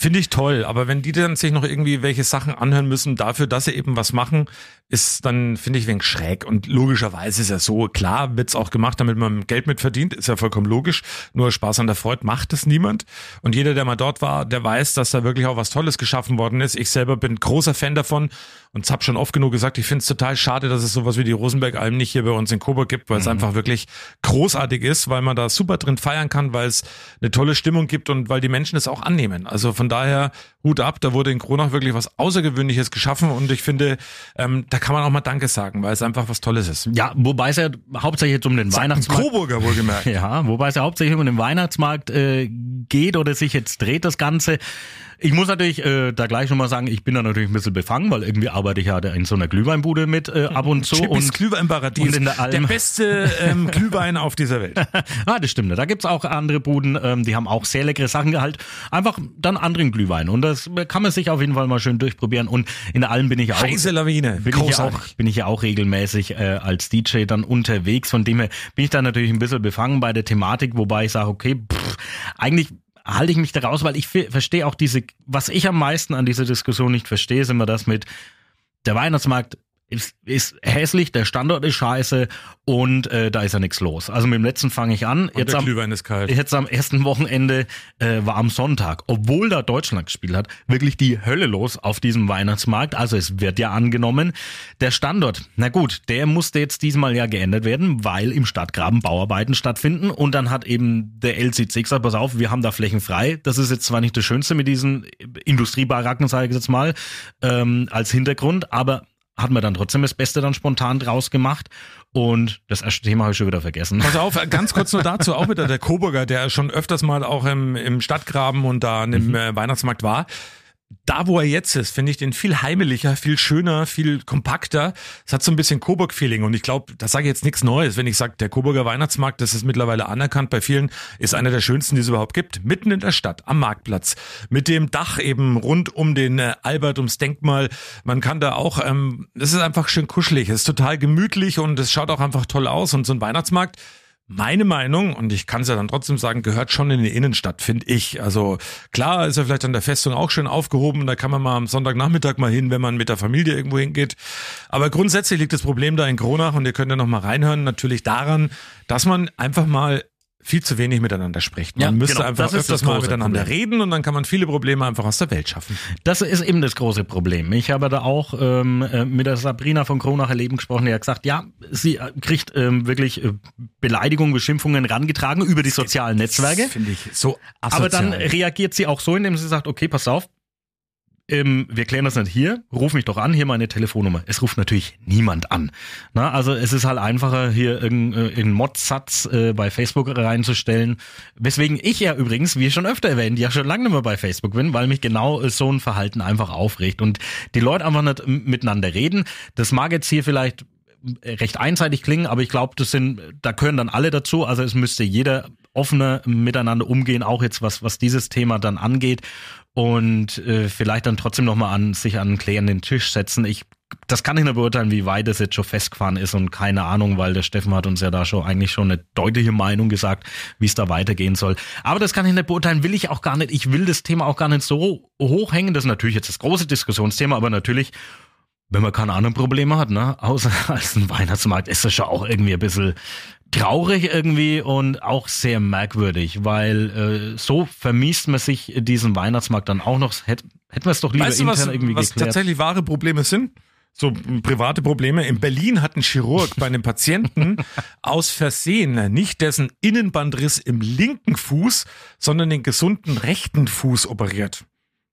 Speaker 1: Finde ich toll, aber wenn die dann sich noch irgendwie welche Sachen anhören müssen dafür, dass sie eben was machen, ist dann, finde ich, wenig schräg. Und logischerweise ist ja so, klar wird's auch gemacht, damit man Geld mit verdient, ist ja vollkommen logisch. Nur Spaß an der Freude macht es niemand. Und jeder, der mal dort war, der weiß, dass da wirklich auch was Tolles geschaffen worden ist. Ich selber bin großer Fan davon und habe schon oft genug gesagt, ich finde es total schade, dass es sowas wie die Rosenberg-Alm nicht hier bei uns in Coburg gibt, weil es einfach wirklich großartig ist, weil man da super drin feiern kann, weil es eine tolle Stimmung gibt und weil die Menschen es auch annehmen. Also von daher Hut ab, da wurde in Kronach wirklich was Außergewöhnliches geschaffen und ich finde, ähm, da kann man auch mal Danke sagen, weil es einfach was Tolles ist.
Speaker 2: Ja, wobei es ja hauptsächlich jetzt um den
Speaker 1: Sagt
Speaker 2: Weihnachtsmarkt
Speaker 1: Coburger wohlgemerkt. [laughs]
Speaker 2: Ja, wobei es ja hauptsächlich um den Weihnachtsmarkt äh, geht oder sich jetzt dreht das Ganze. Ich muss natürlich äh, da gleich nochmal sagen, ich bin da natürlich ein bisschen befangen, weil irgendwie arbeite ich ja in so einer Glühweinbude mit äh, ab und zu.
Speaker 1: Chippys
Speaker 2: und
Speaker 1: Glühweinparadies,
Speaker 2: und in der Alm.
Speaker 1: beste ähm, [laughs] Glühwein auf dieser Welt.
Speaker 2: ah, das stimmt. Da gibt's auch andere Buden, ähm, die haben auch sehr leckere Sachen halt. Einfach dann anderen Glühwein. Und das kann man sich auf jeden Fall mal schön durchprobieren. Und in der Alm bin ich auch.
Speaker 1: Heiße Lawine,
Speaker 2: Bin ich, ja auch, bin ich ja auch regelmäßig äh, als DJ dann unterwegs. Von dem her bin ich da natürlich ein bisschen befangen bei der Thematik, wobei ich sage, okay, pff, eigentlich halte ich mich da raus, weil ich ver- verstehe auch diese, was ich am meisten an dieser Diskussion nicht verstehe, ist immer das mit, der Weihnachtsmarkt ist, ist hässlich, der Standort ist scheiße und äh, da ist ja nichts los. Also mit dem letzten fange ich an.
Speaker 1: Und der Glühwein ist kalt.
Speaker 2: Jetzt am ersten Wochenende äh, war am Sonntag, obwohl da Deutschland gespielt hat, wirklich die Hölle los auf diesem Weihnachtsmarkt. Also es wird ja angenommen. Der Standort, na gut, der musste jetzt diesmal ja geändert werden, weil im Stadtgraben Bauarbeiten stattfinden. Und dann hat eben der LCC gesagt, pass auf, wir haben da Flächen frei. Das ist jetzt zwar nicht das Schönste mit diesen Industriebaracken, sage ich jetzt mal, ähm, als Hintergrund, aber hat man dann trotzdem das Beste dann spontan draus gemacht. Und das erste Thema habe ich schon wieder vergessen.
Speaker 1: Pass auf, ganz kurz nur dazu, auch wieder der Coburger, der schon öfters mal auch im, im Stadtgraben und da an dem äh, Weihnachtsmarkt war. Da, wo er jetzt ist, finde ich den viel heimelicher, viel schöner, viel kompakter. Es hat so ein bisschen Coburg-Feeling und ich glaube, das sage ich jetzt nichts Neues, wenn ich sage, der Coburger Weihnachtsmarkt, das ist mittlerweile anerkannt bei vielen, ist einer der schönsten, die es überhaupt gibt. Mitten in der Stadt, am Marktplatz, mit dem Dach eben rund um den äh, Albert, ums Denkmal. Man kann da auch, ähm, es ist einfach schön kuschelig, es ist total gemütlich und es schaut auch einfach toll aus und so ein Weihnachtsmarkt, meine Meinung, und ich kann es ja dann trotzdem sagen, gehört schon in die Innenstadt, finde ich. Also klar ist er vielleicht an der Festung auch schön aufgehoben, da kann man mal am Sonntagnachmittag mal hin, wenn man mit der Familie irgendwo hingeht. Aber grundsätzlich liegt das Problem da in Kronach, und ihr könnt ja noch mal reinhören, natürlich daran, dass man einfach mal viel zu wenig miteinander spricht. Man
Speaker 2: Ja,
Speaker 1: müsste
Speaker 2: genau,
Speaker 1: einfach öfters
Speaker 2: das
Speaker 1: mal miteinander
Speaker 2: Problem.
Speaker 1: reden und dann kann man viele Probleme einfach aus der Welt schaffen.
Speaker 2: Das ist eben das große Problem. Ich habe da auch ähm, äh, mit der Sabrina von Kronacher Leben gesprochen, die hat gesagt, ja, sie äh, kriegt ähm, wirklich äh, Beleidigungen, Beschimpfungen rangetragen über die sozialen Netzwerke.
Speaker 1: Finde ich so
Speaker 2: Aber dann
Speaker 1: asozial.
Speaker 2: reagiert sie auch so, indem sie sagt, okay, pass auf, ähm, wir klären das nicht hier, ruf mich doch an, hier meine Telefonnummer. Es ruft natürlich niemand an. Na, also es ist halt einfacher, hier irgendeinen äh, einen Mod-Satz äh, bei Facebook reinzustellen. Weswegen ich ja übrigens, wie schon öfter erwähnt, ja schon lange nicht mehr bei Facebook bin, weil mich genau äh, so ein Verhalten einfach aufregt. Und die Leute einfach nicht miteinander reden. Das mag jetzt hier vielleicht recht einseitig klingen, aber ich glaube, das sind, da gehören dann alle dazu. Also es müsste jeder offener miteinander umgehen, auch jetzt was was dieses Thema dann angeht und äh, vielleicht dann trotzdem noch mal an sich an einen klärenden Tisch setzen. Ich das kann ich nicht beurteilen, wie weit es jetzt schon festgefahren ist und keine Ahnung, weil der Steffen hat uns ja da schon eigentlich schon eine deutliche Meinung gesagt, wie es da weitergehen soll. Aber das kann ich nicht beurteilen, will ich auch gar nicht. Ich will das Thema auch gar nicht so hochhängen. Das ist natürlich jetzt das große Diskussionsthema, aber natürlich wenn man keine anderen Probleme hat, ne, außer [laughs] als ein Weihnachtsmarkt, ist das schon auch irgendwie ein bisschen traurig irgendwie und auch sehr merkwürdig, weil äh, so vermiest man sich diesen Weihnachtsmarkt dann auch noch. Hätt, hätten wir es doch lieber
Speaker 1: Weißt du,
Speaker 2: intern
Speaker 1: was,
Speaker 2: irgendwie
Speaker 1: was
Speaker 2: geklärt.
Speaker 1: tatsächlich wahre Probleme sind? So private Probleme. In Berlin hat ein Chirurg bei einem Patienten [laughs] aus Versehen nicht dessen Innenbandriss im linken Fuß, sondern den gesunden rechten Fuß operiert.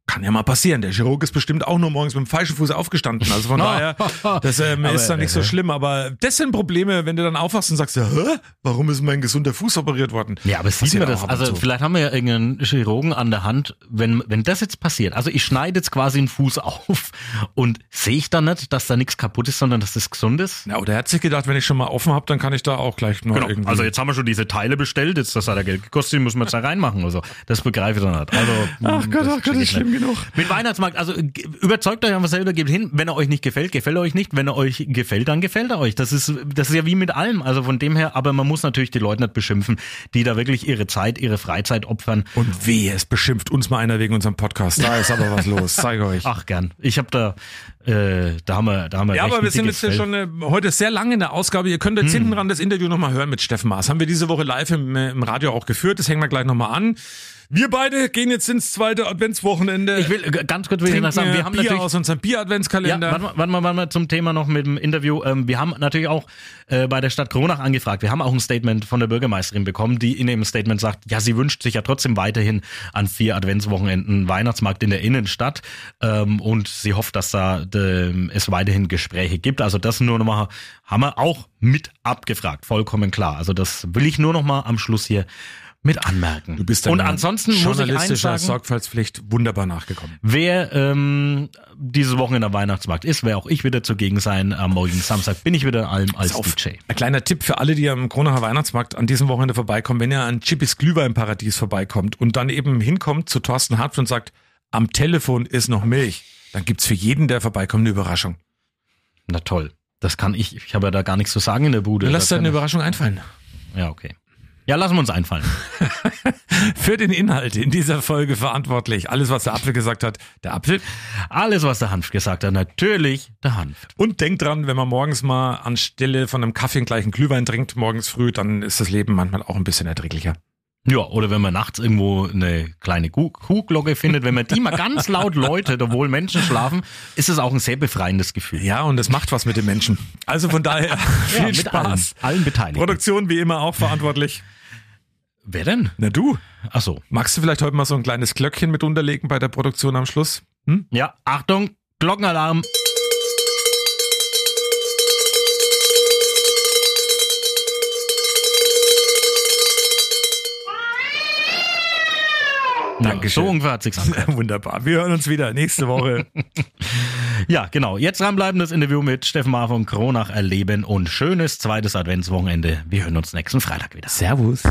Speaker 1: Kann ja mal passieren. Der Chirurg ist bestimmt auch nur morgens mit dem falschen Fuß aufgestanden. Also von [laughs] daher, das ähm, ist dann nicht so
Speaker 2: äh,
Speaker 1: schlimm. Aber das sind Probleme, wenn du dann aufwachst und sagst, ja, hä? warum ist mein gesunder Fuß operiert worden?
Speaker 2: Ja, aber sieht man das? Also
Speaker 1: zu.
Speaker 2: vielleicht haben wir ja irgendeinen Chirurgen an der Hand, wenn, wenn das jetzt passiert. Also ich schneide jetzt quasi einen Fuß [laughs] auf und sehe ich dann nicht, dass da nichts kaputt ist, sondern dass das gesund ist?
Speaker 1: Ja, oder er hat sich gedacht, wenn ich schon mal offen habe, dann kann ich da auch gleich noch irgendwie.
Speaker 2: Also jetzt haben wir schon diese Teile bestellt, jetzt das hat er Geld gekostet, die müssen wir jetzt da reinmachen oder so. Das begreife ich dann nicht. Also,
Speaker 1: Ach Gott,
Speaker 2: das
Speaker 1: ach Gott,
Speaker 2: check
Speaker 1: ist
Speaker 2: ich
Speaker 1: schlimm. Genug.
Speaker 2: Mit Weihnachtsmarkt, also überzeugt euch einfach selber, gebt hin. Wenn er euch nicht gefällt, gefällt er euch nicht. Wenn er euch gefällt, dann gefällt er euch. Das ist, das ist ja wie mit allem. Also von dem her, aber man muss natürlich die Leute nicht beschimpfen, die da wirklich ihre Zeit, ihre Freizeit opfern.
Speaker 1: Und wehe, es beschimpft uns mal einer wegen unserem Podcast. Da ist aber was los, zeige euch.
Speaker 2: Ach gern. Ich habe da, äh, da haben wir, da haben wir
Speaker 1: Ja, aber wir sind jetzt ja
Speaker 2: Fell.
Speaker 1: schon äh, heute sehr lange in der Ausgabe. Ihr könnt jetzt hinten ran das Interview nochmal hören mit Steffen Maas. Haben wir diese Woche live im, äh, im Radio auch geführt. Das hängen wir gleich nochmal an. Wir beide gehen jetzt ins zweite Adventswochenende.
Speaker 2: Ich will äh, ganz kurz noch sagen, wir haben
Speaker 1: Bier
Speaker 2: natürlich
Speaker 1: aus unserem
Speaker 2: Ja,
Speaker 1: Bier-Adventskalender.
Speaker 2: warte mal, warte mal, warte mal zum Thema noch mit dem Interview. Ähm, wir haben natürlich auch äh, bei der Stadt Kronach angefragt. Wir haben auch ein Statement von der Bürgermeisterin bekommen, die in ihrem Statement sagt, ja, sie wünscht sich ja trotzdem weiterhin an vier Adventswochenenden Weihnachtsmarkt in der Innenstadt ähm, und sie hofft, dass da de, es weiterhin Gespräche gibt. Also das nur nochmal, haben wir auch mit abgefragt, vollkommen klar. Also das will ich nur nochmal am Schluss hier mit anmerken.
Speaker 1: du bist
Speaker 2: und ansonsten muss ich
Speaker 1: journalistischer Sorgfaltspflicht wunderbar nachgekommen.
Speaker 2: Wer ähm, dieses Wochenende am Weihnachtsmarkt ist, werde auch ich wieder zugegen sein. Am morgigen Samstag bin ich wieder in allem als
Speaker 1: Auf.
Speaker 2: DJ.
Speaker 1: Ein kleiner Tipp für alle, die am Kronacher Weihnachtsmarkt an diesem Wochenende vorbeikommen, wenn ihr an Chippys Glühweinparadies vorbeikommt und dann eben hinkommt zu Thorsten Hartwig und sagt, am Telefon ist noch Milch, dann gibt's für jeden, der vorbeikommt, eine Überraschung.
Speaker 2: Na toll. Das kann ich. Ich habe ja da gar nichts zu sagen in der Bude.
Speaker 1: Dann lass dir eine Überraschung einfallen.
Speaker 2: Ja, okay. Ja, lassen wir uns einfallen. [laughs]
Speaker 1: Für den Inhalt in dieser Folge verantwortlich. Alles, was der Apfel gesagt hat, der Apfel.
Speaker 2: Alles, was der Hanf gesagt hat, natürlich der Hanf.
Speaker 1: Und denkt dran, wenn man morgens mal anstelle von einem Kaffee einen gleichen Glühwein trinkt, morgens früh, dann ist das Leben manchmal auch ein bisschen erträglicher.
Speaker 2: Ja, oder wenn man nachts irgendwo eine kleine Kuh- Kuhglocke findet, wenn man die mal ganz laut läutet, obwohl Menschen schlafen, ist es auch ein sehr befreiendes Gefühl.
Speaker 1: Ja, und das macht was mit den Menschen. Also von daher [laughs] viel
Speaker 2: mit
Speaker 1: Spaß.
Speaker 2: Allen, allen Beteiligten.
Speaker 1: Produktion wie immer auch verantwortlich.
Speaker 2: Wer denn?
Speaker 1: Na du,
Speaker 2: Ach so.
Speaker 1: magst du vielleicht heute mal so ein kleines Glöckchen mit unterlegen bei der Produktion am Schluss? Hm?
Speaker 2: Ja, Achtung, Glockenalarm.
Speaker 1: Dankeschön.
Speaker 2: So ungefähr hat sich's angehört. [laughs]
Speaker 1: Wunderbar. Wir hören uns wieder nächste Woche. [laughs]
Speaker 2: Ja, genau. Jetzt dranbleiben das Interview mit Steffen Mahr von Kronach erleben und schönes zweites Adventswochenende. Wir hören uns nächsten Freitag wieder.
Speaker 1: Servus.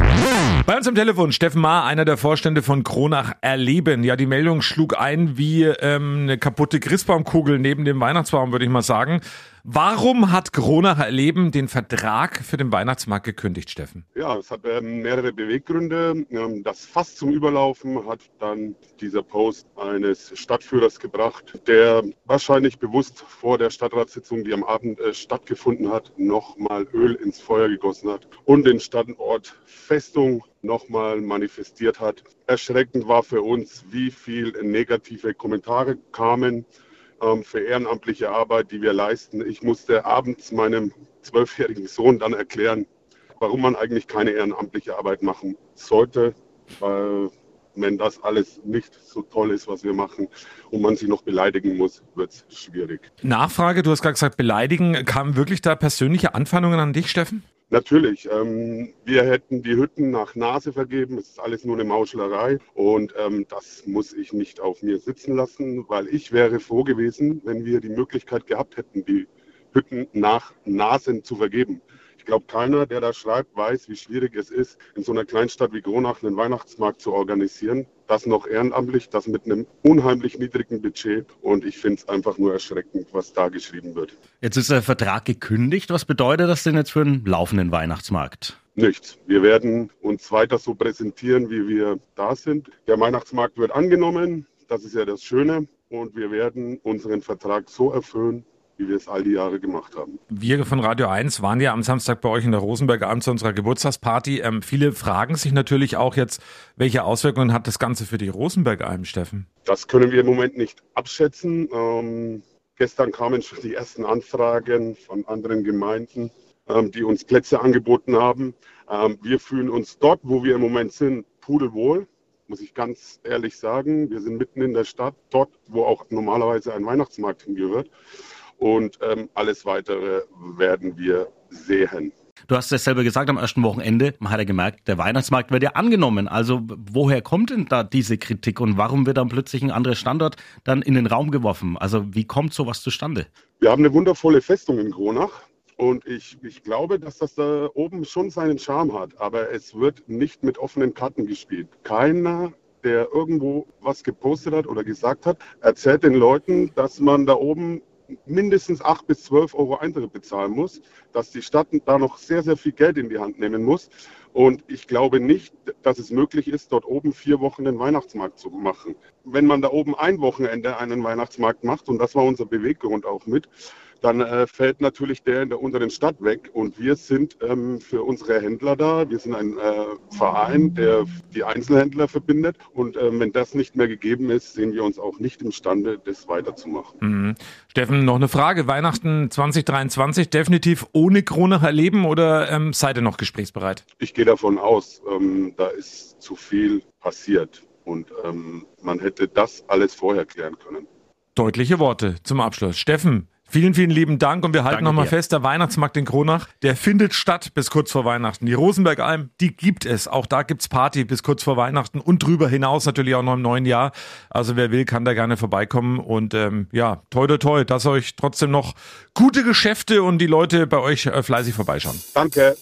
Speaker 1: Bei uns am Telefon Steffen Maar, einer der Vorstände von Kronach Erleben. Ja, die Meldung schlug ein wie ähm, eine kaputte Christbaumkugel neben dem Weihnachtsbaum, würde ich mal sagen. Warum hat Kronach Erleben den Vertrag für den Weihnachtsmarkt gekündigt, Steffen?
Speaker 11: Ja, es hat ähm, mehrere Beweggründe. Ähm, das Fass zum Überlaufen hat dann dieser Post eines Stadtführers gebracht, der wahrscheinlich bewusst vor der Stadtratssitzung, die am Abend äh, stattgefunden hat, nochmal Öl ins Feuer gegossen hat und den Standort Festung nochmal manifestiert hat. Erschreckend war für uns, wie viel negative Kommentare kamen für ehrenamtliche Arbeit, die wir leisten. Ich musste abends meinem zwölfjährigen Sohn dann erklären, warum man eigentlich keine ehrenamtliche Arbeit machen sollte, weil wenn das alles nicht so toll ist, was wir machen und man sich noch beleidigen muss, wird es schwierig.
Speaker 1: Nachfrage, du hast gerade gesagt, beleidigen. Kamen wirklich da persönliche Anfeindungen an dich, Steffen?
Speaker 11: Natürlich, ähm, wir hätten die Hütten nach Nase vergeben. Es ist alles nur eine Mauschlerei und ähm, das muss ich nicht auf mir sitzen lassen, weil ich wäre froh gewesen, wenn wir die Möglichkeit gehabt hätten, die Hütten nach Nasen zu vergeben. Ich glaube, keiner, der da schreibt, weiß, wie schwierig es ist, in so einer Kleinstadt wie Gronach einen Weihnachtsmarkt zu organisieren. Das noch ehrenamtlich, das mit einem unheimlich niedrigen Budget. Und ich finde es einfach nur erschreckend, was da geschrieben wird.
Speaker 2: Jetzt ist der Vertrag gekündigt. Was bedeutet das denn jetzt für einen laufenden Weihnachtsmarkt?
Speaker 11: Nichts. Wir werden uns weiter so präsentieren, wie wir da sind. Der Weihnachtsmarkt wird angenommen. Das ist ja das Schöne. Und wir werden unseren Vertrag so erfüllen, wie wir es all die Jahre gemacht haben.
Speaker 1: Wir von Radio 1 waren ja am Samstag bei euch in der Rosenberger Abend zu unserer Geburtstagsparty. Ähm, viele fragen sich natürlich auch jetzt, welche Auswirkungen hat das Ganze für die Rosenberger Alm, Steffen?
Speaker 11: Das können wir im Moment nicht abschätzen. Ähm, gestern kamen schon die ersten Anfragen von anderen Gemeinden, ähm, die uns Plätze angeboten haben. Ähm, wir fühlen uns dort, wo wir im Moment sind, pudelwohl. muss ich ganz ehrlich sagen. Wir sind mitten in der Stadt, dort, wo auch normalerweise ein Weihnachtsmarkt hingehört. Und ähm, alles Weitere werden wir sehen.
Speaker 2: Du hast es selber gesagt am ersten Wochenende, man hat ja gemerkt, der Weihnachtsmarkt wird ja angenommen. Also woher kommt denn da diese Kritik und warum wird dann plötzlich ein anderer Standort dann in den Raum geworfen? Also wie kommt sowas zustande?
Speaker 11: Wir haben eine wundervolle Festung in Kronach. Und ich, ich glaube, dass das da oben schon seinen Charme hat. Aber es wird nicht mit offenen Karten gespielt. Keiner, der irgendwo was gepostet hat oder gesagt hat, erzählt den Leuten, dass man da oben mindestens 8 bis 12 Euro Eintritt bezahlen muss, dass die Stadt da noch sehr, sehr viel Geld in die Hand nehmen muss. Und ich glaube nicht, dass es möglich ist, dort oben vier Wochen den Weihnachtsmarkt zu machen. Wenn man da oben ein Wochenende einen Weihnachtsmarkt macht, und das war unser Beweggrund auch mit, dann äh, fällt natürlich der in der unteren Stadt weg. Und wir sind ähm, für unsere Händler da. Wir sind ein äh, Verein, der die Einzelhändler verbindet. Und ähm, wenn das nicht mehr gegeben ist, sehen wir uns auch nicht imstande, das weiterzumachen.
Speaker 1: Mhm. Steffen, noch eine Frage. Weihnachten 2023 definitiv ohne Kronach erleben oder ähm, seid ihr noch gesprächsbereit?
Speaker 11: Ich gehe davon aus, ähm, da ist zu viel passiert. Und ähm, man hätte das alles vorher klären können.
Speaker 1: Deutliche Worte zum Abschluss. Steffen, Vielen, vielen lieben Dank und wir halten nochmal fest, der Weihnachtsmarkt in Kronach, der findet statt bis kurz vor Weihnachten. Die Rosenbergalm, die gibt es. Auch da gibt's Party bis kurz vor Weihnachten und drüber hinaus natürlich auch noch im neuen Jahr. Also wer will, kann da gerne vorbeikommen und ähm, ja, toi toi toi, dass euch trotzdem noch gute Geschäfte und die Leute bei euch äh, fleißig vorbeischauen.
Speaker 11: Danke.